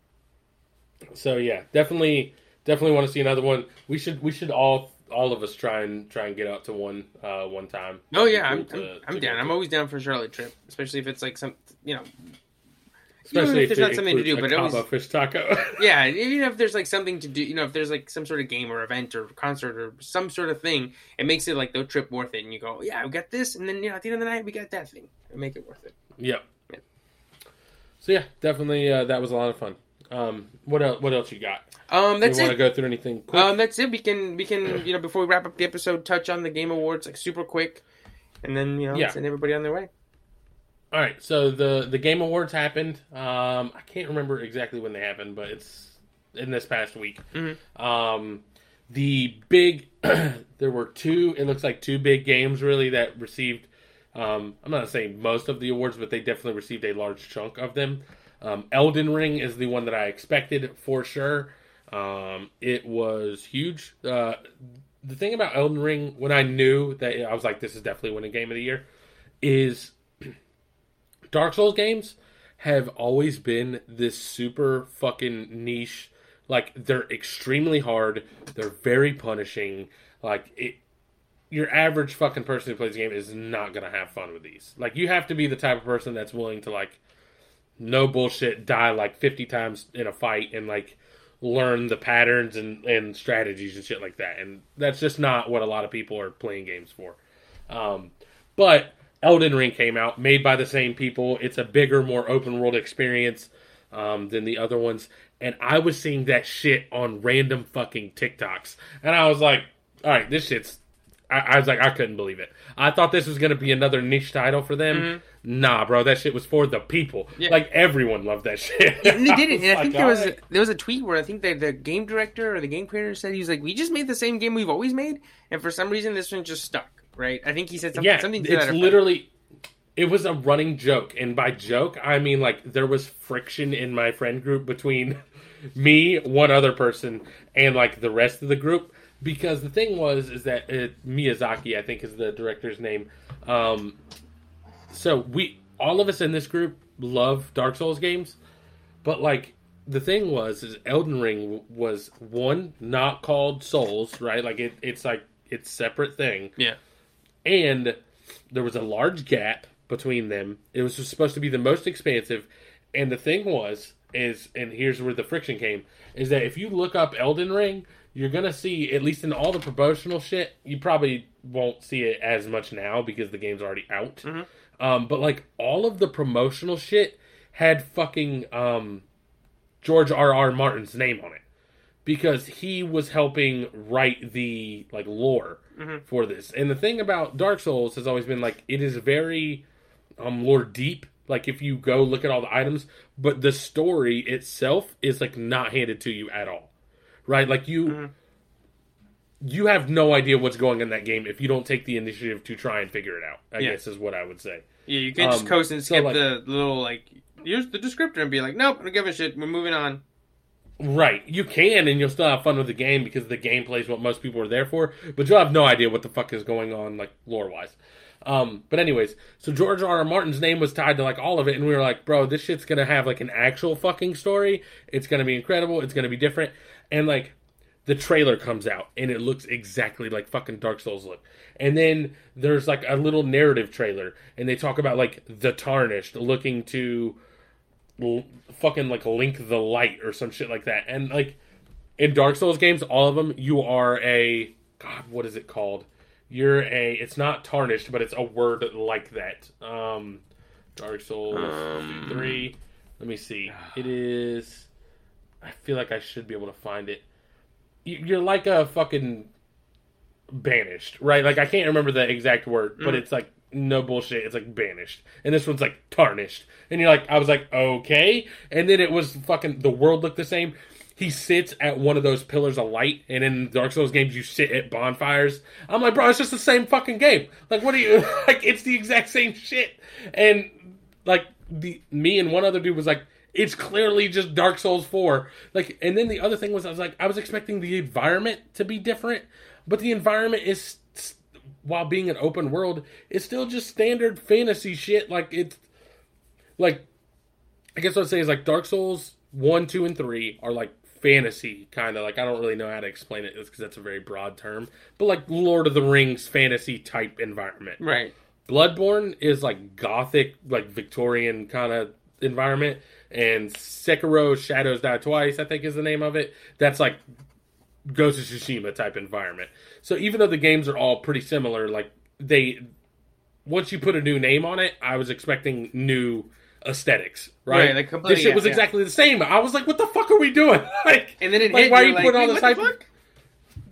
A: so yeah, definitely, definitely want to see another one. We should, we should all, all of us try and try and get out to one, uh, one time.
B: Oh yeah, I'm
A: It'd be cool
B: I'm,
A: to-
B: I'm down.
A: go
B: I'm always down for a Charlotte trip, especially if it's like some you know
A: especially
B: if
A: if
B: there's not something to do, but
A: a
B: always-
A: fish taco. *laughs*
B: yeah, even if there's like something to do, you know, if there's like some sort of game or event or concert or some sort of thing, it makes it like the trip worth it. And you go, yeah, we got this, and then you know, at the end of the night, we got that thing. It make it worth it.
A: yep.
B: Yeah.
A: So yeah, definitely, uh, that was a lot of fun. Um, what else? What else you got?
B: Um, that's
A: you want
B: it.
A: to go through anything quick?
B: Um, that's it. We can we can you know before we wrap up the episode, touch on the game awards like super quick, and then you know
A: Yeah.
B: send everybody on their way.
A: All right, so the the game awards happened. Um, I can't remember exactly when they happened, but it's in this past week.
B: Mhm.
A: Um, the big *clears throat* there were two. It looks like two big games really that received. Um, I'm not saying most of the awards, but they definitely received a large chunk of them. Um, Elden Ring is the one that I expected for sure. Um, it was huge. Uh, the thing about Elden Ring, when I knew that I was like, this is definitely winning game of the year, is Dark Souls games have always been this super fucking niche. Like they're extremely hard. They're very punishing. Like it, your average fucking person who plays the game is not gonna have fun with these. Like you have to be the type of person that's willing to like, no bullshit, die like fifty times in a fight and like learn the patterns and and strategies and shit like that. And that's just not what a lot of people are playing games for. Um, but Elden Ring came out, made by the same people. It's a bigger, more open world experience um, than the other ones. And I was seeing that shit on random fucking TikToks. And I was like, all right, this shit's. I, I was like, I couldn't believe it. I thought this was going to be another niche title for them. Nah, bro, that shit was for the people.
B: Mm-hmm. Yeah.
A: Like, everyone loved that shit.
B: and they *laughs* did it. And I think
A: like,
B: there was a, there was a tweet where I think that the game director or the game creator said he was like, "We just made the same game we've always made, and for some reason this one just stuck." Right? I think he said something,
A: yeah,
B: something to
A: it's
B: that
A: literally it was a running joke, and by joke I mean like there was friction in my friend group between *laughs* me, one other person, and like the rest of the group. Because the thing was, is that it, Miyazaki, I think, is the director's name. Um, so we, all of us in this group, love Dark Souls games, but like the thing was, is Elden Ring was one not called Souls, right? Like it, it's like it's separate thing,
B: Yeah.
A: And there was a large gap between them. It was supposed to be the most expansive, and the thing was is, and here's where the friction came, is that if you look up Elden Ring, you're gonna see at least in all the promotional shit, you probably won't see it as much now because the game's already out.
B: Mhm.
A: Um, but like all of the promotional shit had fucking um, George R. R. Martin's name on it because he was helping write the like lore
B: Mhm.
A: for this. And the thing about Dark Souls has always been like it is very um lore deep. Like if you go look at all the items, but the story itself is like not handed to you at all. Right? Like you
B: Mhm.
A: you have no idea what's going on in that game if you don't take the initiative to try and figure it out. I
B: Yeah.
A: guess is what I would say.
B: Yeah, you can just
A: Um,
B: coast and
A: so,
B: skip
A: like-
B: the little like here's the descriptor and be like, nope, I don't give a shit. We're moving on.
A: Right. You can, and you'll still have fun with the game because the gameplay is what most people are there for, but you'll have no idea what the fuck is going on, like, lore wise. Um, but, anyways, so George R. R. Martin's name was tied to, like, all of it, and we were like, bro, this shit's gonna have, like, an actual fucking story. It's gonna be incredible. It's gonna be different. And, like, the trailer comes out, and it looks exactly like fucking Dark Souls look. And then there's, like, a little narrative trailer, and they talk about, like, the Tarnished looking to l- fucking like link the light or some shit like that. And like in Dark Souls games, all of them, you are a God. What is it called? You're a. It's not tarnished, but it's a word like that. Um, Dark Souls
B: Um,
A: three. Let me see. It is. I feel like I should be able to find it. You- You're like a fucking banished, right? Like I can't remember the exact word, but
B: Mhm.
A: it's like no bullshit. It's like banished, and this one's like tarnished. And you're like, I was like, okay. And then it was fucking. The world looked the same. He sits at one of those pillars of light, and in Dark Souls games, you sit at bonfires. I'm like, bro, it's just the same fucking game. Like, what are you *laughs* like? It's the exact same shit. And like the me and one other dude was like, it's clearly just Dark Souls four. Like, and then the other thing was, I was like, I was expecting the environment to be different, but the environment is, while being an open world, it's still just standard fantasy shit. Like it's, like, I guess what I'd say is like Dark Souls one, two, and three are like fantasy kind of like I don't really know how to explain it because that's a very broad term, but like Lord of the Rings fantasy type environment.
B: Right.
A: Bloodborne is like gothic, like Victorian kind of environment, and Sekiro Shadows Die Twice, I think is the name of it. That's like Ghost of Tsushima type environment. So even though the games are all pretty similar, like they once you put a new name on it, I was expecting new aesthetics, right?
B: Right,
A: this shit
B: yeah,
A: was
B: yeah.
A: exactly the same. I was like, what the fuck are we doing? *laughs* like,
B: And then it
A: like
B: hit,
A: why
B: you're
A: you
B: like,
A: put all this hype?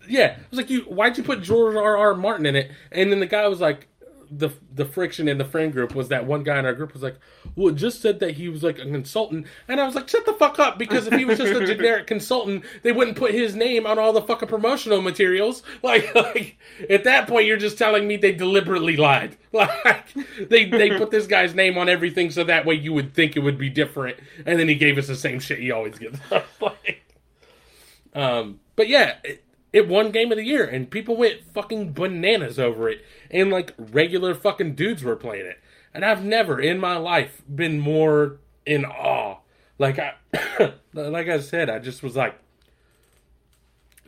A: Yeah, I was like, you. Why'd you put George R. R. Martin in it? And then the guy was like, the the friction in the friend group was that one guy in our group was like, well, just said that he was like a consultant, and I was like, shut the fuck up, because if he was just a *laughs* generic consultant, they wouldn't put his name on all the fucking promotional materials. *laughs* Like, like at that point, you're just telling me they deliberately lied. *laughs* Like, they they put this guy's name on everything so that way you would think it would be different, and then he gave us the same shit he always gives like, um, but yeah, it, it won Game of the Year, and people went fucking bananas over it, and like regular fucking dudes were playing it, and I've never in my life been more in awe. Like I, *coughs* like I said, I just was like,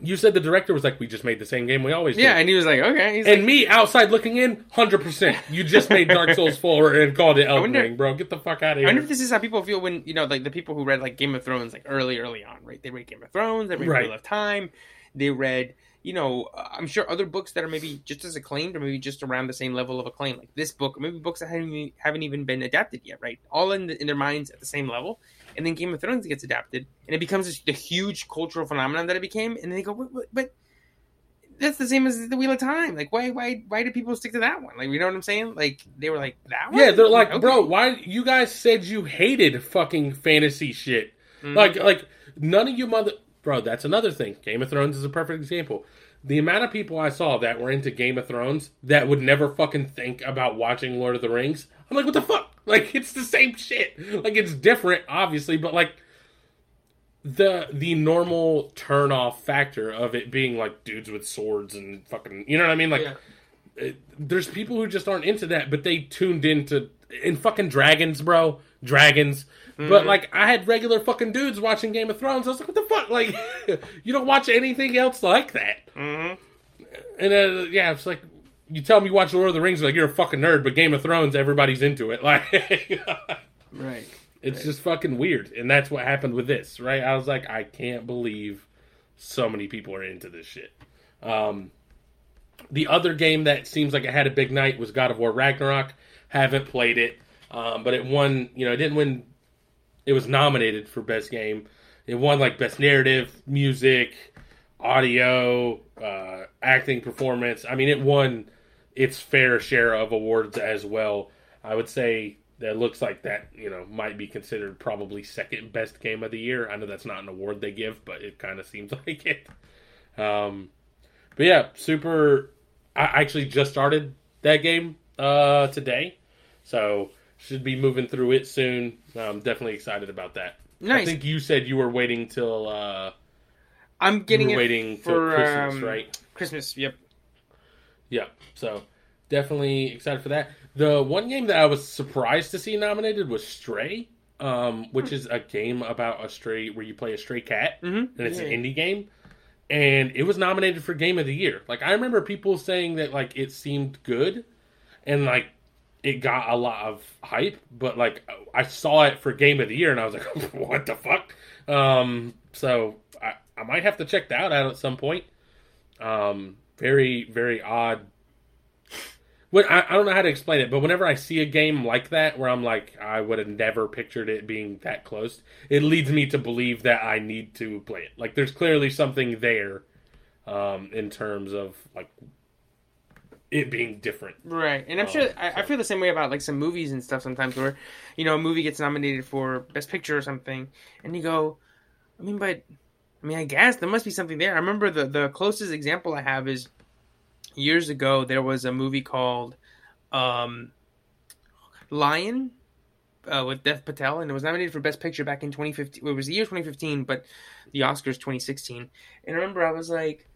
A: you said the director was like, we just made the same game we always do.
B: Yeah,
A: do.
B: and he was like, okay. He's
A: And
B: like,
A: me outside looking in, hundred percent. You just made Dark *laughs* Souls four and called it Elden
B: wonder-
A: Ring, bro. Get the fuck out of here.
B: I wonder if this is how people feel when you know, like the people who read like Game of Thrones, like early, early on, right? They read Game of Thrones, they read
A: Right.
B: Wheel of Time, they read, you know, uh, I'm sure other books that are maybe just as acclaimed or maybe just around the same level of acclaim, like this book, or maybe books that haven't even, haven't even been adapted yet, right? All in the, in their minds at the same level, and then Game of Thrones gets adapted, and it becomes this, the huge cultural phenomenon that it became, and then they go, but, but, but that's the same as the Wheel of Time. Like, why, why, why do people stick to that one? Like, you know what I'm saying? Like, they were like that one.
A: Yeah, they're like,
B: Okay.
A: bro, why you guys said you hated fucking fantasy shit?
B: Mhm.
A: Like, like none of you mother, bro. That's another thing. Game of Thrones is a perfect example. the amount of people I saw that were into Game of Thrones that would never fucking think about watching Lord of the Rings. I'm like, what the fuck? *laughs* Like, it's the same shit. Like, it's different, obviously, but like the the normal turn off factor of it being like dudes with swords and fucking, you know what I mean? Like,
B: Yeah.
A: it- there's people who just aren't into that, but they tuned into in fucking dragons, bro, dragons. But like, I had regular fucking dudes watching Game of Thrones. I was like, what the fuck? Like, *laughs* you don't watch anything else like that.
B: Mhm.
A: And uh, yeah, it's like you tell me you watch Lord of the Rings, like you're a fucking nerd, but Game of Thrones, everybody's into it. *laughs* Like,
B: Right.
A: it's just fucking weird, and that's what happened with this, right? I was like, I can't believe so many people are into this shit. Um, the other game that seems like it had a big night was God of War Ragnarok. Haven't played it, um, but it won. You know, it didn't win. It was nominated for best game. It won like best narrative, music, audio, uh, acting, performance. I mean, it won its fair share of awards as well. I would say that looks like that you know might be considered probably second best game of the year. I know that's not an award they give, but it kind of seems *laughs* like it. Um, but yeah, super. I actually just started that game uh, today, so should be moving through it soon. I'm definitely excited about that.
B: Nice.
A: I think you said you were waiting till uh,
B: I'm getting
A: you were
B: it
A: waiting till
B: for
A: Christmas,
B: um,
A: right?
B: Christmas. Yep.
A: Yeah, so definitely excited for that. The one game that I was surprised to see nominated was Stray, um, which is a game about a stray where you play a stray cat,
B: Mm-hmm.
A: and it's
B: Yeah.
A: an indie game. And it was nominated for Game of the Year. Like I remember people saying that like it seemed good, and like it got a lot of hype. But like I saw it for Game of the Year, and I was like, *laughs* what the fuck? Um, so I, I might have to check that out at some point. Um, very very odd. When, I, I don't know how to explain it, but whenever I see a game like that, where I'm like, I would have never pictured it being that close, it leads me to believe that I need to play it. Like, there's clearly something there, um, in terms of like it being different.
B: Right, and I'm
A: Um,
B: sure I, I feel the same way about like some movies and stuff sometimes, where you know a movie gets nominated for best picture or something, and you go, I mean, but I mean, I guess there must be something there. I remember the the closest example I have is years ago there was a movie called um, Lion uh, with Dev Patel, and it was nominated for best picture back in 2015. It was the year 2015, but the Oscars 2016. And I remember I was like,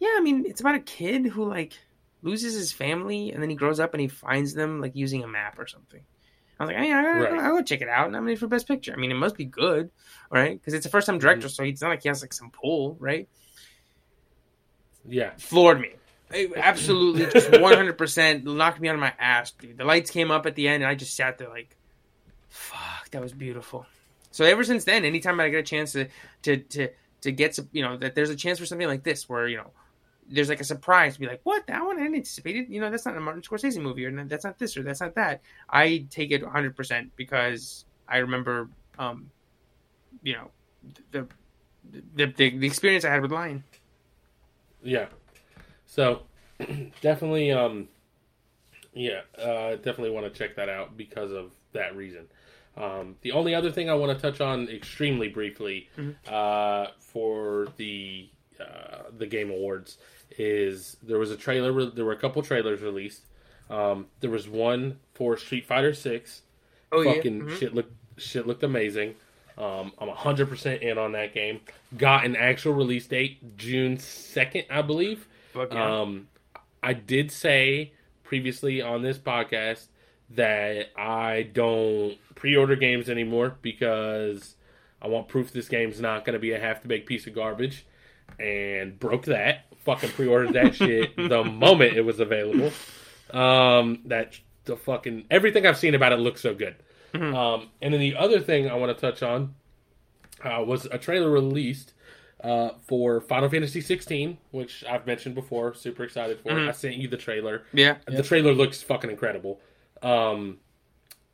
B: yeah, I mean, it's about a kid who like loses his family and then he grows up and he finds them like using a map or something. I was like, yeah, I
A: Right.
B: I'll go check it out. Nominated for best picture. I mean, it must be good, right? Because it's a first time director,
A: Mm-hmm.
B: so it's not like he has like some pull, right?
A: Yeah,
B: Floored me. It *laughs* absolutely, just 100% knocked me on my ass, dude. The lights came up at the end and I just sat there like, fuck, that was beautiful. So ever since then, anytime I get a chance to to to to get some, you know, that there's a chance for something like this where you know there's like a surprise to be like, what that one I didn't anticipate it. You know, that's not a Martin Scorsese movie, or that's not this, or that's not that. I take it 100 percent because I remember, um, you know, the the, the the experience I had with Lion.
A: yeah. So *clears throat* definitely, um, yeah, uh, definitely want to check that out because of that reason. Um, the only other thing I want to touch on extremely briefly
B: Mhm.
A: uh, for the uh, the Game Awards is there was a trailer. There were a couple trailers released. Um, there was one for Street Fighter Six.
B: Oh
A: fucking
B: yeah, Mhm.
A: shit looked shit looked amazing. Um, I'm 100% in on that game. Got an actual release date, June 2nd, I believe.
B: Yeah.
A: Um, I did say previously on this podcast that I don't pre-order games anymore because I want proof this game's not going to be a half-baked piece of garbage, and broke that. Fucking pre-ordered that shit the moment it was available. Um, that the fucking everything I've seen about it looks so good.
B: Mhm.
A: Um, and then the other thing I want to touch on uh, was a trailer released uh, for Final Fantasy 16, which I've mentioned before. Super excited for.
B: Mhm.
A: I sent you the trailer.
B: yeah.
A: The trailer looks fucking incredible. Um,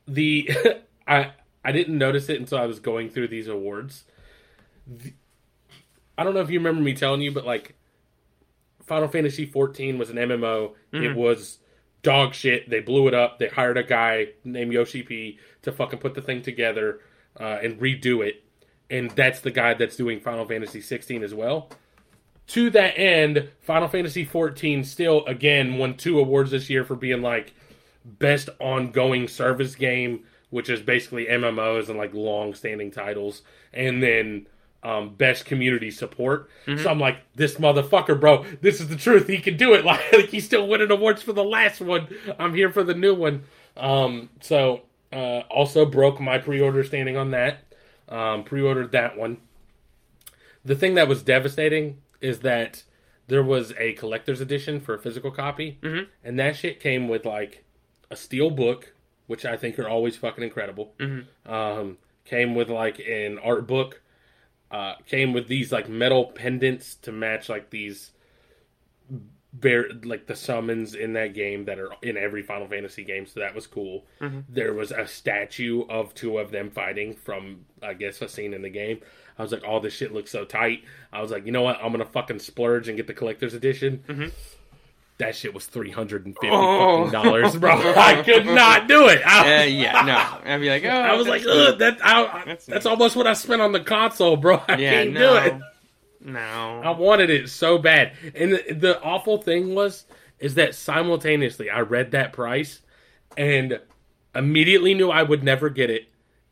A: the *laughs* I I didn't notice it until I was going through these awards. The- I don't know if you remember me telling you, but like Final Fantasy 14 was an MMO. It
B: Mhm.
A: was dog shit. They blew it up. They hired a guy named Yoshi P to fucking put the thing together uh, and redo it. And that's the guy that's doing Final Fantasy 16 as well. to that end, Final Fantasy 14 still again won two awards this year for being like best ongoing service game, which is basically MMOs and like long standing titles, and then um, best community support. So I'm like, this motherfucker, bro, this is the truth. He can do it. *laughs* Like, like he's still winning awards for the last one. I'm here for the new one. Um, so uh, also broke my pre-order standing on that. Um, pre-ordered that one. The thing that was devastating is that there was a collector's edition for a physical copy,
B: Mhm.
A: and that shit came with like a steel book, which I think are always fucking incredible.
B: Mhm.
A: Um, came with like an art book. Uh, came with these like metal pendants to match like these bear like the summons in that game that are in every Final Fantasy game. So that was cool.
B: Mhm.
A: There was a statue of two of them fighting from I guess a scene in the game. I was like, "Oh, this shit looks so tight." I was like, "You know what? I'm gonna fucking splurge and get the collector's edition."
B: Mhm.
A: That shit was three hundred and fifty
B: Oh.
A: fucking dollars, bro. *laughs* I could not do it. I,
B: Uh, yeah, no. *laughs* I'd be like, oh,
A: I was like,
B: that's-
A: Ugh, that I,
B: That's
A: that's,
B: nice.
A: almost what I spent on the console, bro. *laughs* I
B: yeah,
A: can't
B: no,
A: do it.
B: no.
A: I wanted it so bad. And the, the awful thing was is that simultaneously I read that price and immediately knew I would never get it.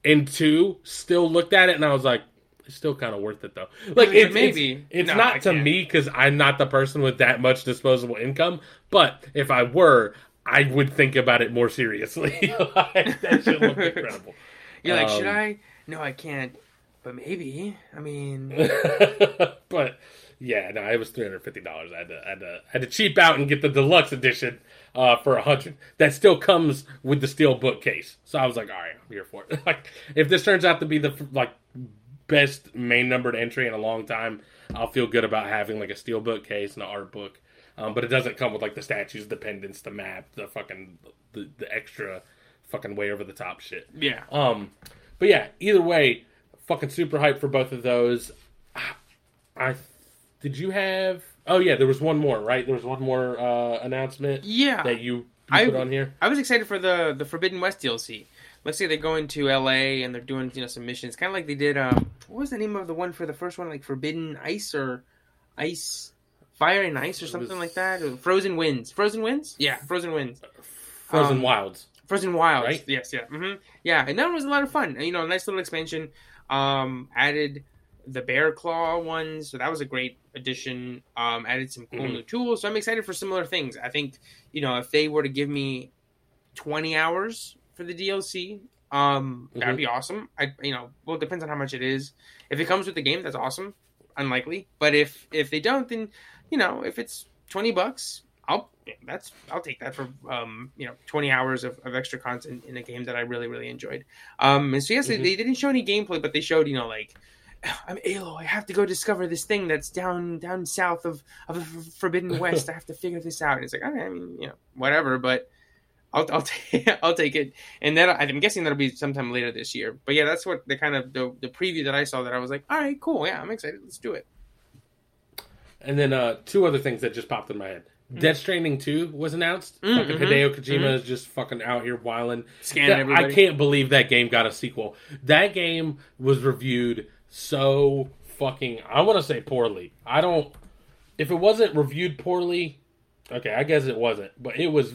A: And two, still looked at it and I was like, it's still kind of worth it though. Like it's,
B: maybe.
A: it's, it's
B: No,
A: not
B: I
A: to
B: can't.
A: me because I'm not the person with that much disposable income. But if I were, I would think about it more seriously. *laughs* like, that should look *laughs* incredible.
B: You're like, should
A: Um,
B: I? No, I can't. But maybe. I mean, *laughs*
A: but yeah, no, it was three hundred fifty dollars. I had to, I had to, I had to cheap out and get the deluxe edition uh, for a hundred. That still comes with the steel bookcase. So I was like, all right, I'm here for it. like, if this turns out to be the like best main numbered entry in a long time, I'll feel good about having like a steel bookcase and an art book. Um, but it doesn't come with like the statues, the pendants, the map, the fucking the, the extra fucking way over the top shit.
B: yeah.
A: Um, but yeah, either way, fucking super hyped for both of those. I did you have? Oh yeah, there was one more, right? There was one more uh, announcement
B: Yeah.
A: that you, you
B: I-
A: put on here.
B: I was excited for the the Forbidden West DLC. Let's say they're going to LA and they're doing you know some missions, kind of like they did. Um, what was the name of the one for the first one? Like Forbidden Ice or Ice Fire and Ice or something
A: was-
B: like that. Or Frozen Winds. Frozen Winds. Yeah, Frozen Winds.
A: Frozen
B: um,
A: Wilds.
B: Frozen Wilds.
A: Right?
B: Yes. Yeah. Mm-hmm. Yeah, and that one was a lot of fun. You know, nice little expansion. Um, added the Bear Claw ones, so that was a great addition. Um, added some cool
A: Mhm.
B: new tools. So I'm excited for similar things. I think you know if they were to give me 20 hours for the DLC, um, that'd
A: Mhm.
B: be awesome. I you know, well, it depends on how much it is. If it comes with the game, that's awesome. Unlikely, but if if they don't, then you know, if it's 20 bucks, I'll that's I'll take that for um you know 20 hours of, of extra content in a game that I really really enjoyed. Um, and so yes, they-
A: Mhm.
B: they didn't show any gameplay, but they showed you know like. *sighs* I'm Aloy. I have to go discover this thing that's down down south of of the Forbidden West. I have to figure this out. And it's like, okay, I mean, you know, whatever. But I'll I'll *laughs* take I'll take it. And then I'm guessing that'll be sometime later this year. But yeah, that's what the kind of the, the preview that I saw that I was like, all right, cool. Yeah, I'm excited. Let's do it.
A: And then uh, two other things that just popped in my head. Death Stranding 2 was announced.
B: Mm,
A: fucking
B: mhm,
A: Hideo Kojima is just fucking out here wilding.
B: Scan
A: That-
B: everybody.
A: I can't believe that game got a sequel. That game was reviewed so fucking I want to say poorly. I don't if it wasn't reviewed poorly, okay, I guess it wasn't, but it was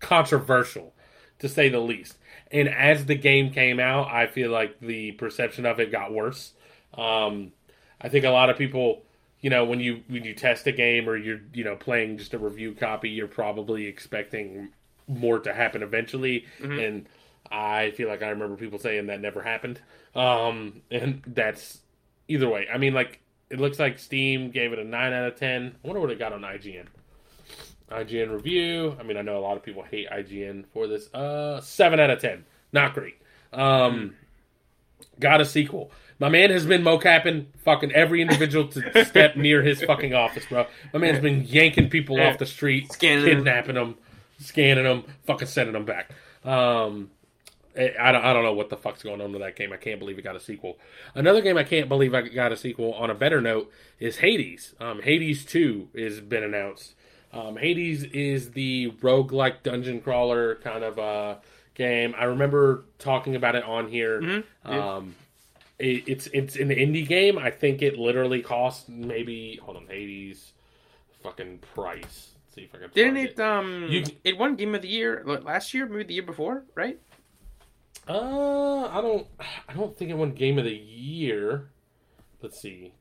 A: controversial to say the least. And as the game came out, I feel like the perception of it got worse. Um, I think a lot of people, you know, when you when you test a game or you're you know playing just a review copy, you're probably expecting more to happen eventually,
B: Mhm.
A: and I feel like I remember people saying that never happened. Um, and that's either way. I mean, like it looks like Steam gave it a nine out of ten. I wonder what it got on IGN. IGN review. I mean, I know a lot of people hate IGN for this. Uh, seven out of ten. Not great. Um, got a sequel. My man has been mocapping fucking every individual to *laughs* step near his fucking office, bro. My man's been yanking people off the street,
B: Scanning
A: kidnapping them, scanning them, fucking sending them back. Um, I, I don't, I don't know what the fuck's going on with that game. I can't believe it got a sequel. Another game I can't believe I got a sequel on a better note is Hades. Um, Hades 2 has been announced. Um, Hades is the roguelike dungeon crawler kind of uh, game. I remember talking about it on here.
B: Mhm. Yeah.
A: Um, it, it's it's an indie game. I think it literally cost maybe hold on, Hades, fucking price. Let's see if I can.
B: Didn't
A: find
B: it? Um,
A: You-
B: it won Game of the Year last year, maybe the year before, right?
A: Uh, I don't. I don't think it won Game of the Year. Let's see,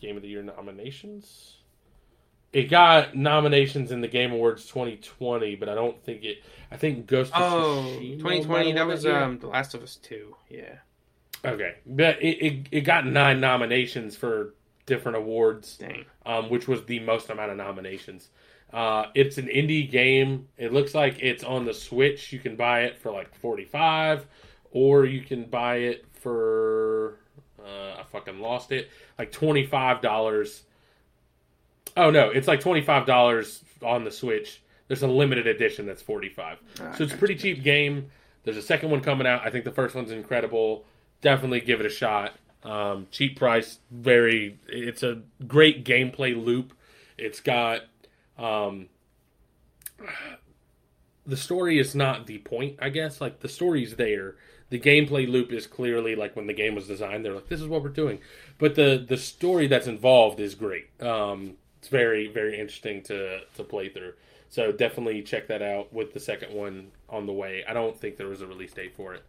A: Game of the Year nominations. It got nominations in the Game Awards 2020, but I don't think it. I think Ghost of
B: Oh,
A: Tsushima
B: 2020. That was
A: year.
B: um, The Last of Us Two. Yeah.
A: okay, but it, it it got nine nominations for different awards.
B: Dang.
A: um, which was the most amount of nominations. Uh, it's an indie game. It looks like it's on the Switch. You can buy it for like forty five, or you can buy it for uh, I fucking lost it like twenty five dollars. Oh no, it's like twenty five dollars on the Switch. There's a limited edition that's forty five, so it's a pretty cheap game. There's a second one coming out. I think the first one's incredible. Definitely give it a shot. Um, cheap price, very. It's a great gameplay loop. It's got um, the story is not the point, I guess. Like the story's there. The gameplay loop is clearly like when the game was designed. They're like, this is what we're doing. But the the story that's involved is great. Um, it's very very interesting to to play through. So definitely check that out with the second one on the way. I don't think there was a release date for it.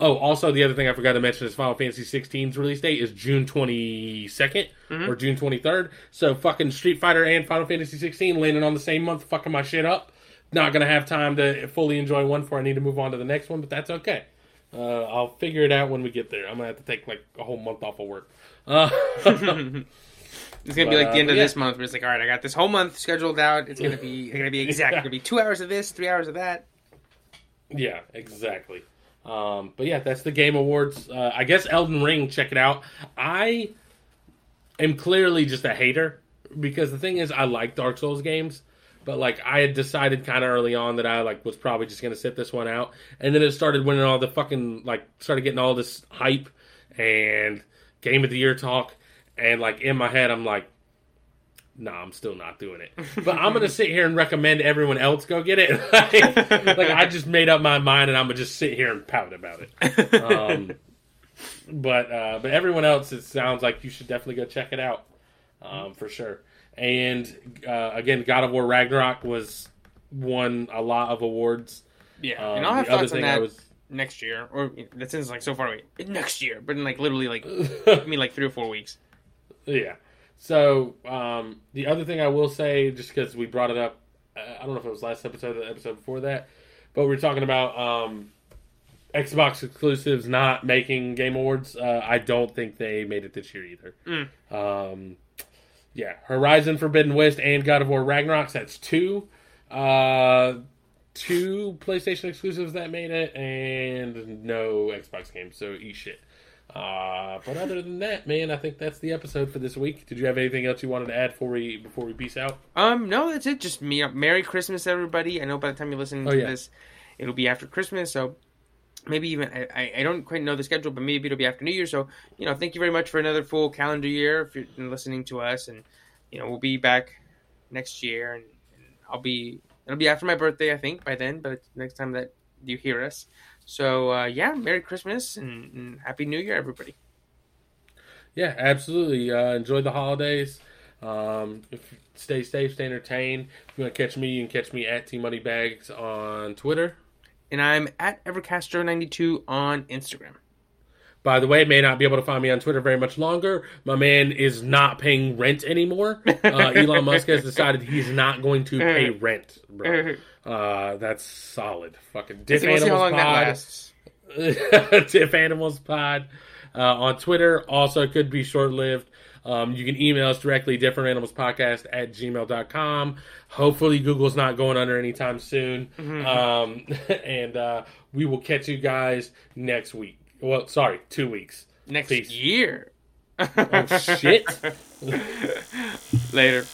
A: Oh, also the other thing I forgot to mention is Final Fantasy 16's release date is June 22nd or June 23rd. So fucking Street Fighter and Final Fantasy 16 landing on the same month, fucking my shit up. Not gonna have time to fully enjoy one before I need to move on to the next one, but that's okay. Uh, I'll figure it out when we get there. I'm gonna have to take like a whole month off of work. Uh, *laughs* *laughs*
B: It's gonna
A: But,
B: be like the
A: uh,
B: end of
A: yeah.
B: this month, where it's like, all right, I got this whole month scheduled out. It's gonna be, *laughs* it's gonna be exact. It's gonna be two hours of this, three hours of that.
A: Yeah, exactly. Um, but yeah, that's the Game Awards. Uh, I guess Elden Ring, check it out. I am clearly just a hater because the thing is, I like Dark Souls games, but like I had decided kind of early on that I like was probably just gonna sit this one out, and then it started winning all the fucking like started getting all this hype and Game of the Year talk, and like in my head, I'm like. Nah, I'm still not doing it. But I'm gonna sit here and recommend everyone else go get it. *laughs* like, like, I just made up my mind, and I'm gonna just sit here and pout about it. Um, but uh, but everyone else, it sounds like you should definitely go check it out um, for sure. And uh, again, God of War Ragnarok was won a lot of awards.
B: Yeah,
A: Um,
B: and I'll have thoughts on that
A: was
B: next year, or that sounds like so far away. Next year, but in like literally like *laughs* I mean like three or four weeks.
A: Yeah. So um, the other thing I will say, just because we brought it up, uh, I don't know if it was last episode or the episode before that, but we were talking about um, Xbox exclusives not making Game Awards. Uh, I don't think they made it this year either. Um, yeah, Horizon Forbidden West and God of War Ragnarok. That's two. Uh, two PlayStation exclusives that made it, and no Xbox games. So eat shit. Uh, but other than that, man, I think that's the episode for this week. Did you have anything else you wanted to add before we before we peace out?
B: Um, no, that's it. Just me. Merry Christmas, everybody. I know by the time you're listening
A: Oh,
B: to
A: yeah.
B: this, it'll be after Christmas. So maybe even I, I- I don't quite know the schedule, but maybe it'll be after New Year. So you know, thank you very much for another full calendar year. If you're listening to us, and you know, we'll be back next year, and, and I'll be it'll be after my birthday, I think, by then. But next time that you hear us, so uh, yeah, Merry Christmas and, and Happy New Year, everybody.
A: Yeah, absolutely. Uh, enjoy the holidays. Um, if stay safe, stay entertained. If you want to catch me, you can catch me at T Moneybags on Twitter.
B: And I'm at Evercastro92 on Instagram.
A: By the way, may not be able to find me on Twitter very much longer. My man is not paying rent anymore. Uh, *laughs* Elon Musk has decided he's not going to pay rent, bro. Uh, that's solid. Fucking Diff
B: we'll see how
A: Animals
B: long that
A: Pod.
B: lasts. *laughs*
A: Diff Animals Pod uh, on Twitter. Also, could be short lived. Um, you can email us directly, differentanimalspodcast at gmail.com. Hopefully, Google's not going under anytime soon. Um, *laughs* and uh, we will catch you guys next week. Well, sorry, two weeks.
B: Next
A: Peace.
B: year.
A: Oh, shit. *laughs*
B: Later.